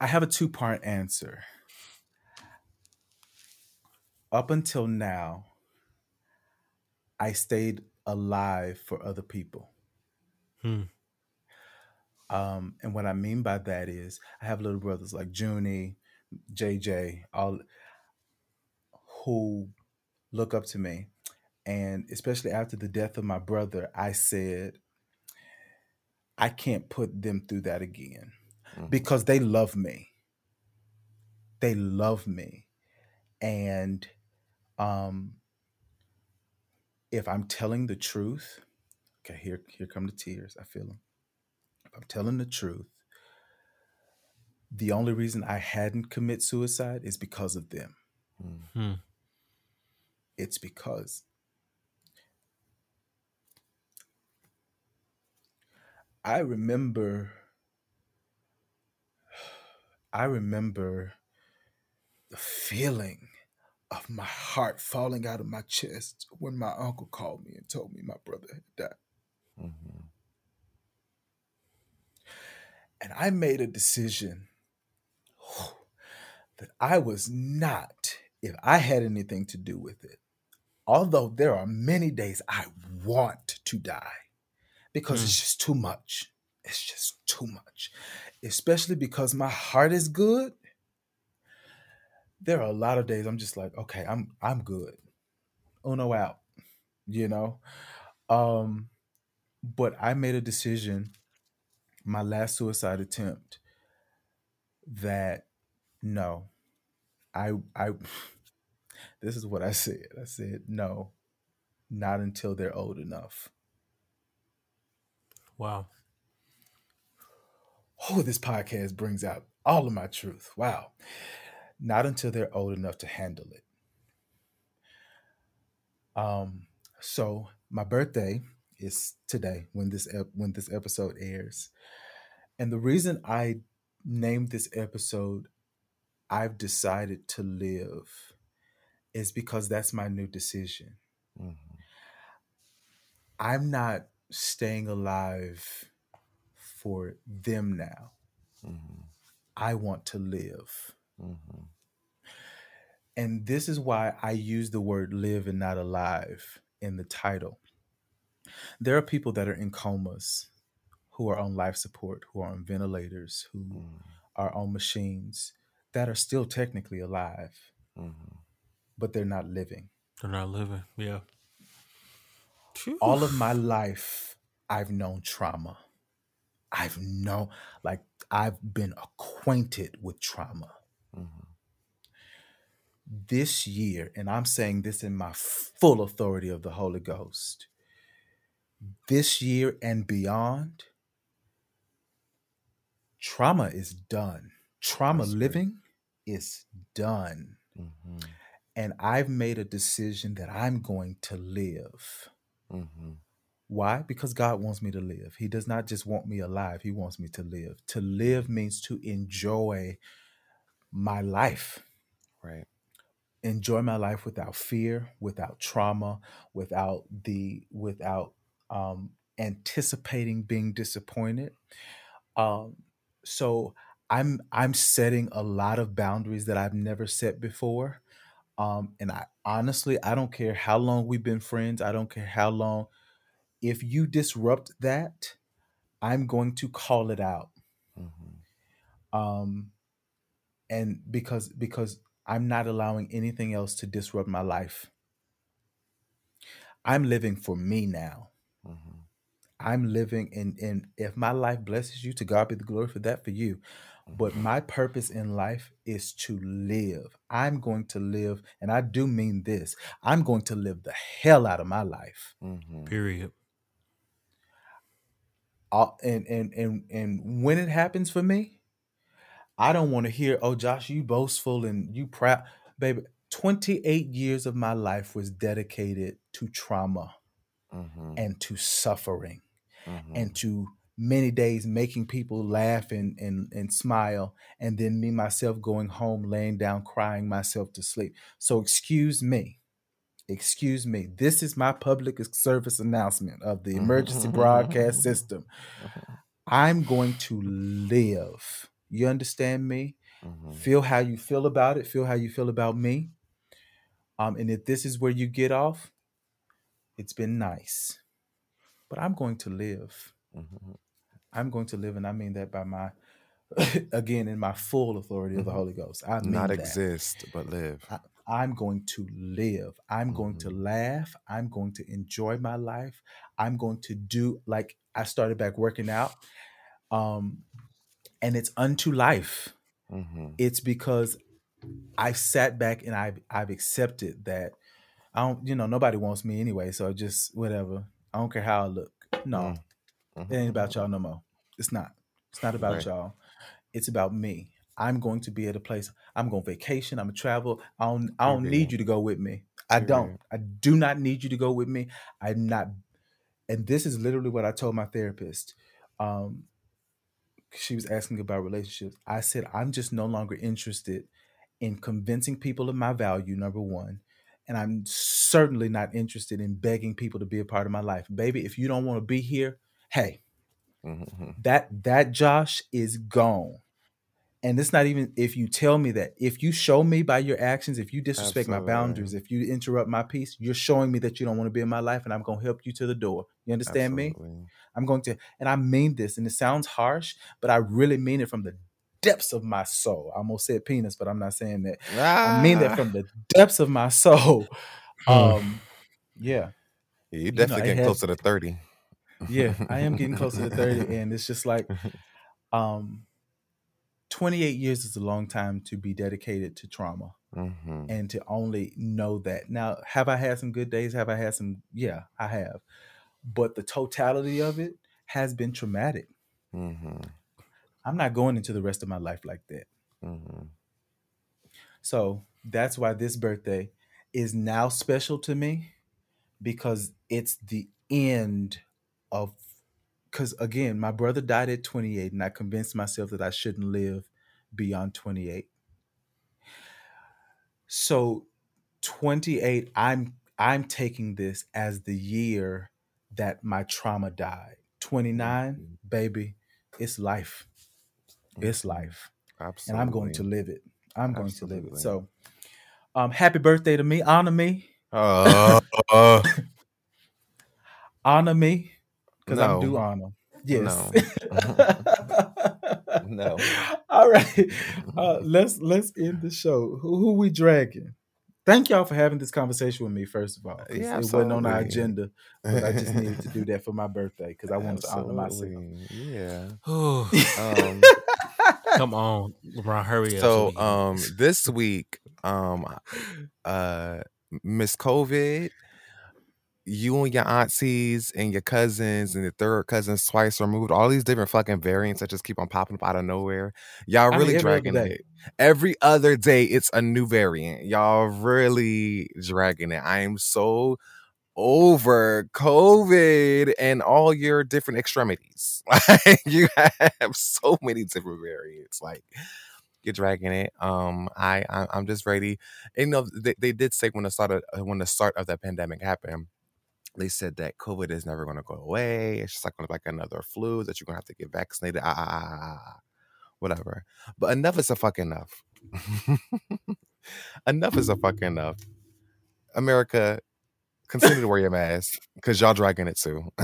I have a two part answer. Up until now, I stayed alive for other people. Hmm. Um, and what I mean by that is, I have little brothers like Junie, JJ, all who look up to me. And especially after the death of my brother, I said, I can't put them through that again Mhm. because they love me. They love me. And um, if I'm telling the truth, okay, here, here come the tears. I feel them. If I'm telling the truth, the only reason I hadn't commit suicide is because of them. Mm-hmm. Hmm. It's because I remember I remember the feeling of my heart falling out of my chest when my uncle called me and told me my brother had died. Mm-hmm. And I made a decision that I was not, if I had anything to do with it, although there are many days I want to die because it's just too much. It's just too much. Especially because my heart is good. There are a lot of days I'm just like, okay, I'm I'm good. Uno out, you know? Um, but I made a decision, my last suicide attempt, that no, I I this is what I said. I said, no, not until they're old enough. wow Oh, this podcast brings out all of my truth. Wow. Not until they're old enough to handle it. Um, so my birthday is today when this ep- when this episode airs. And the reason I named this episode I've decided to live is because that's my new decision. Mm-hmm. I'm not staying alive for them now. Mm-hmm. I want to live. Mm-hmm. And this is why I use the word live and not alive in the title. There are people that are in comas, who are on life support, who are on ventilators, who Mm-hmm. are on machines that are still technically alive, Mm-hmm. but they're not living. they're not living yeah All of my life, I've known trauma. I've known, like, I've been acquainted with trauma. Mm-hmm. This year, and I'm saying this in my full authority of the Holy Ghost, this year and beyond, trauma is done. Trauma That's living is done. hmm And I've made a decision that I'm going to live. hmm Why? Because God wants me to live. He does not just want me alive, He wants me to live. To live means to enjoy my life. Right. Enjoy my life without fear, without trauma, without the without um, anticipating being disappointed. Um, so I'm I'm setting a lot of boundaries that I've never set before. Um, and I honestly I don't care how long we've been friends. I don't care how long. If you disrupt that, I'm going to call it out. hmm Um, and because because I'm not allowing anything else to disrupt my life. I'm living for me now. hmm I'm living in in if my life blesses you, to God be the glory for that for you. But my purpose in life is to live. I'm going to live, and I do mean this. I'm going to live the hell out of my life. hmm Period. All- and and and and when it happens for me, I don't want to hear, "Oh, Josh, you boastful and you proud." Baby, 28 years of my life was dedicated to trauma hmm and to suffering. hmm and to many days making people laugh and, and and smile and then me myself going home laying down crying myself to sleep so excuse me excuse me this is my public service announcement of the emergency broadcast system i'm going to live you understand me hmm feel how you feel about it feel how you feel about me um and if this is where you get off it's been nice but i'm going to live hmm I'm going to live, and I mean that by my, again, in my full authority of the Mhm. Holy Ghost. I mean Not that. exist, but live. I, I'm going to live. I'm going to Mhm. laugh. I'm going to enjoy my life. I'm going to do like I started back working out, um, and it's unto life. hmm It's because I've sat back and I've I've accepted that I don't, you know, nobody wants me anyway. So just whatever. I don't care how I look. No, Mm. it ain't about y'all no more. It's not. It's not about Right. y'all. It's about me. I'm going to be at a place. I'm going to vacation. I'm gonna travel. I don't. I don't need you to go with me. I don't. I do not need you to go with me. I'm not. And this is literally what I told my therapist. Um, she was asking about relationships. I said I'm just no longer interested in convincing people of my value. Number one. And I'm certainly not interested in begging people to be a part of my life. Baby, if you don't want to be here, hey, hmm that that Josh is gone. And it's not even if you tell me that. If you show me by your actions, if you disrespect my boundaries, if you interrupt my peace, you're showing me that you don't want to be in my life, and I'm gonna help you to the door. You understand me? I'm going to, and I mean this, and it sounds harsh, but I really mean it from the depths of my soul. I almost said penis, but I'm not saying that. I mean that Ah. from the depths of my soul. Mm. Um, yeah. Yeah, you know, definitely it getting closer to 30. yeah i am getting closer to 30 and it's just like um 28 years is a long time to be dedicated to trauma hmm and to only know that now have i had some good days have i had some yeah i have but the totality of it has been traumatic. Hmm i'm not going into the rest of my life like that. Hmm so that's why this birthday is now special to me because it's the end of because again my brother died at 28 and i convinced myself that i shouldn't live beyond 28 so 28 i'm i'm taking this as the year that my trauma died. 29 Mhm. baby it's life. It's Mhm. life. Absolutely. and i'm going to live it. I'm going to live it. So um happy birthday to me. Honor me. Oh, uh, honor me because i'm No. due honor. Yes. No. all right. Uh, let's let's end the show. Who, who we dragging thank y'all for having this conversation with me first of all, Yeah, it wasn't on our agenda but i just needed to do that for my birthday because i wanted to honor myself Absolutely. Yeah. Um, come on, LeBron, hurry up. so um this week um, uh, Miss COVID, you and your aunties and your cousins and your third cousins twice removed, all these different fucking variants that just keep on popping up out of nowhere. Y'all I mean, really dragging it. Every other day, it's a new variant. Y'all really dragging it. I am so over COVID and all your different extremities. Like you have so many different variants. Like you're dragging it. Um, I, I I'm just ready. And, you know, they, they did say when the start of when the start of the pandemic happened, they said that COVID is never going to go away. It's just like like another flu that you're gonna have to get vaccinated. Ah, ah, ah, ah, ah. whatever. But enough is a fuck enough. enough is a fuck enough. America, continue to wear your mask because y'all dragging it too.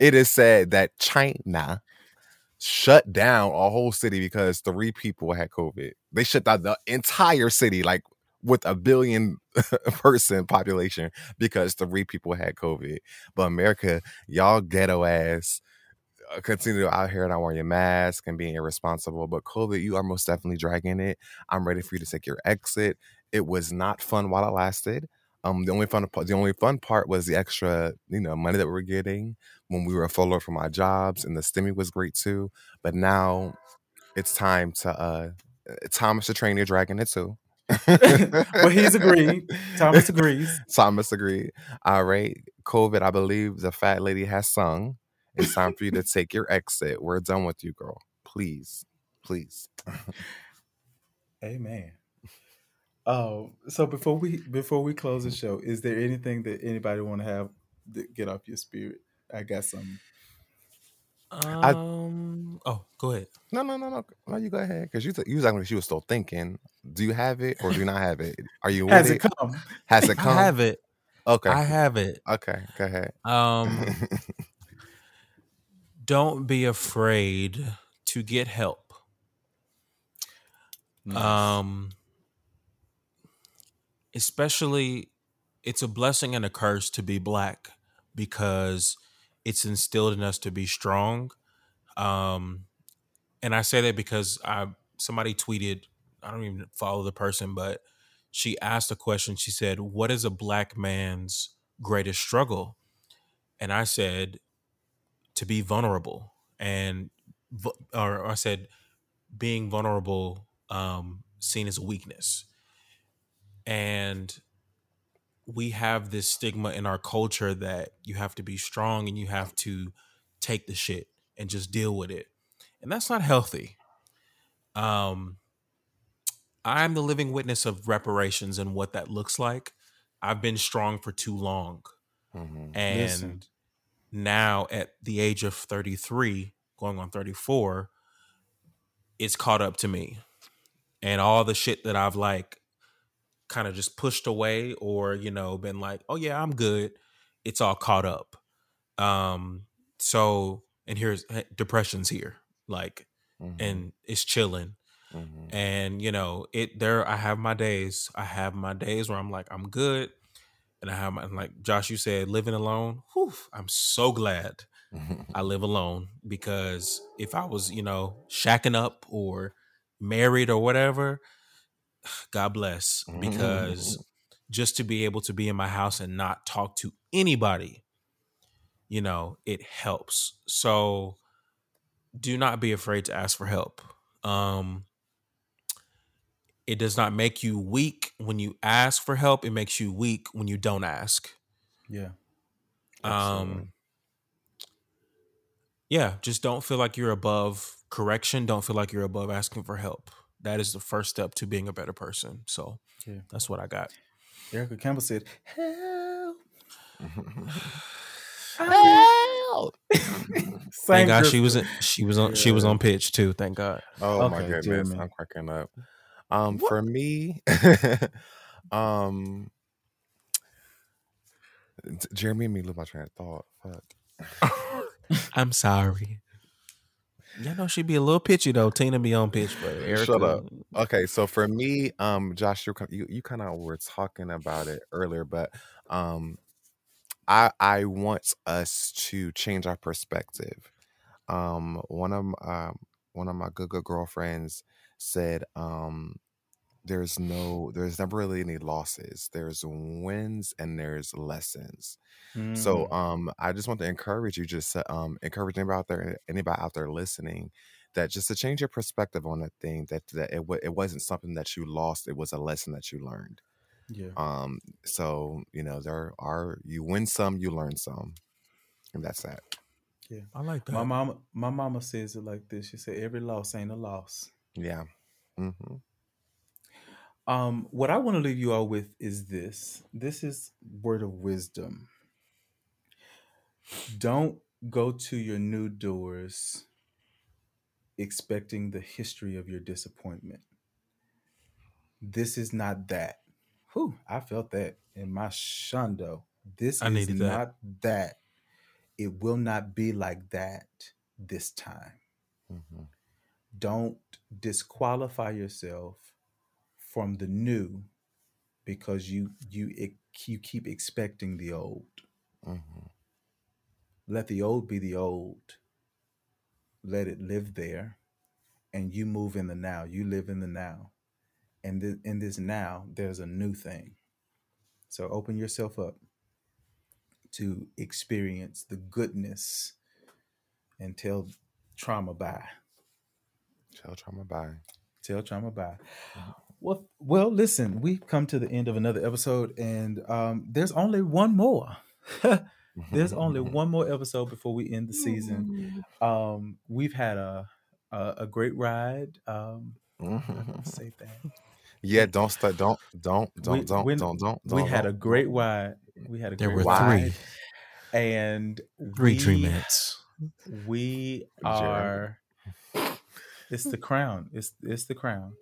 it is said that China shut down a whole city because three people had COVID. They shut down the entire city, like with a billion person population, because three people had COVID. But America, y'all ghetto ass uh, continue out here not wearing your mask and being irresponsible. But COVID, you are most definitely dragging it. I'm ready for you to take your exit. It was not fun while it lasted. Um, the only fun the only fun part was the extra, you know, money that we were getting when we were furloughed from our jobs, and the stimmy was great too. But now it's time to uh, Thomas Train, you're dragging it too. Well, he's agreed. Thomas agrees. Thomas agreed. All right, COVID. I believe the fat lady has sung. It's time for you to take your exit. We're done with you, girl. Please, please. Amen. Um, so before we before we close the show, is there anything that anybody want to have that get off your spirit? I got some. Um. oh, go ahead. No, no, no, no. No, you go ahead. Because you, th- you was acting like she was still thinking. Do you have it or do you not have it? Are you with Has it? it come? Has it come? I have it. Okay. I have it. okay. Go ahead. Um. don't be afraid to get help. Um. Especially, it's a blessing and a curse to be black because it's instilled in us to be strong. Um, and I say that because I somebody tweeted, I don't even follow the person, but she asked a question. She said, "What is a black man's greatest struggle?" And I said, "To be vulnerable." And or I said, "Being vulnerable, um, seen as a weakness." And we have this stigma in our culture that you have to be strong and you have to take the shit and just deal with it. And that's not healthy. Um I'm the living witness of reparations and what that looks like. I've been strong for too long. Mhm. And Listen. now at the age of 33, going on 34, it's caught up to me. And all the shit that I've like kind of just pushed away or, you know, been like, "Oh yeah, I'm good." It's all caught up. Um so and here's depression's here. Like Mhm. and it's chilling Mhm. and you know it there i have my days i have my days where i'm like i'm good and i have my and like josh you said living alone whew, i'm so glad i live alone because if i was you know shacking up or married or whatever god bless because just to be able to be in my house and not talk to anybody you know it helps. So do not be afraid to ask for help. Um it does not make you weak when you ask for help. It makes you weak when you don't ask. Yeah. Absolutely. um yeah just don't feel like you're above correction. Don't feel like you're above asking for help that is the first step to being a better person so Yeah. that's what i got Erica Campbell said, "Help." Help! Thank god she was in, she was on she was on pitch too thank god Oh my goodness, Jeremy. I'm cracking up. Um, for me, um, Jeremy and me lose my train of thought. Fuck. i'm sorry you know she'd be a little pitchy though tina be on pitch but Erica, Shut up. Okay, so for me, um, Josh, you you, you kind of were talking about it earlier, but um, I I want us to change our perspective. Um, one of um one of my good good girlfriends said, um, there's no there's never really any losses. There's wins and there's lessons. So Mm. um I just want to encourage you just to, um encourage anybody out there anybody out there listening that just to change your perspective on that thing that that it, wa- it wasn't something that you lost it was a lesson that you learned. Yeah. Um so you know there are you win some you learn some and that's that. Yeah. I like that. My mama, my mama says it like this. She said, "Every loss ain't a loss." Yeah. hmm Um, what I want to leave you all with is this. This is word of wisdom. Don't go to your new doors expecting the history of your disappointment. This is not that. Whew, I felt that in my shundo. This I is needed that. not that. It will not be like that this time. hmm Don't disqualify yourself from the new because you you you keep expecting the old. hmm Let the old be the old. Let it live there, and you move in the now. You live in the now, and th- in this now, there's a new thing. So open yourself up to experience the goodness and tell trauma bye. Tell trauma bye. Tell trauma bye. Well, well, listen, we've come to the end of another episode, and um, there's only one more. there's only one more episode before we end the season. Um, we've had a a, a great ride. Um, I'm not gonna say that. yeah, don't start. Don't don't don't We- don't we- don't don't. we don't- had a great ride. We had a there great were ride, three, and three we, treatments. We are. It's the crown. It's it's the crown.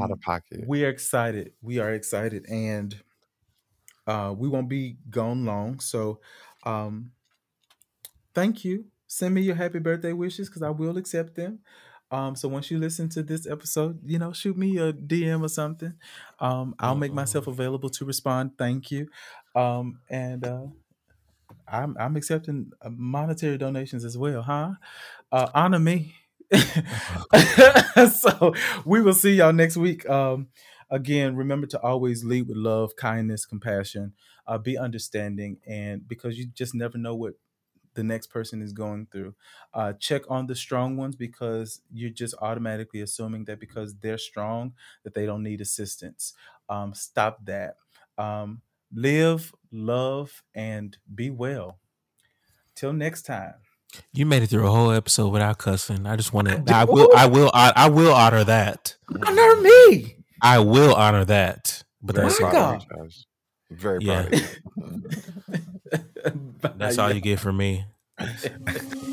Out Um, of pocket. we are excited. We are excited, and uh, we won't be gone long. So, um, thank you. Send me your happy birthday wishes because I will accept them. Um, so once you listen to this episode, you know, shoot me a DM or something. Um, I'll make myself available to respond. Thank you. Um, and uh, I'm I'm accepting uh, monetary donations as well, huh? Uh, honor me. so we will see y'all next week. Um, again, remember to always lead with love, kindness, compassion. Uh, be understanding, and because you just never know what the next person is going through. Uh, check on the strong ones because you're just automatically assuming that because they're strong that they don't need assistance. Um, stop that. Um, live, love, and be well. Till next time. You made it through a whole episode without cussing. I just want I to. did- I will. I will. I, I will honor that. Honor me. I will honor that. But Very that's My proud God. of you, Josh. Very Yeah. proud of that's all you get from me.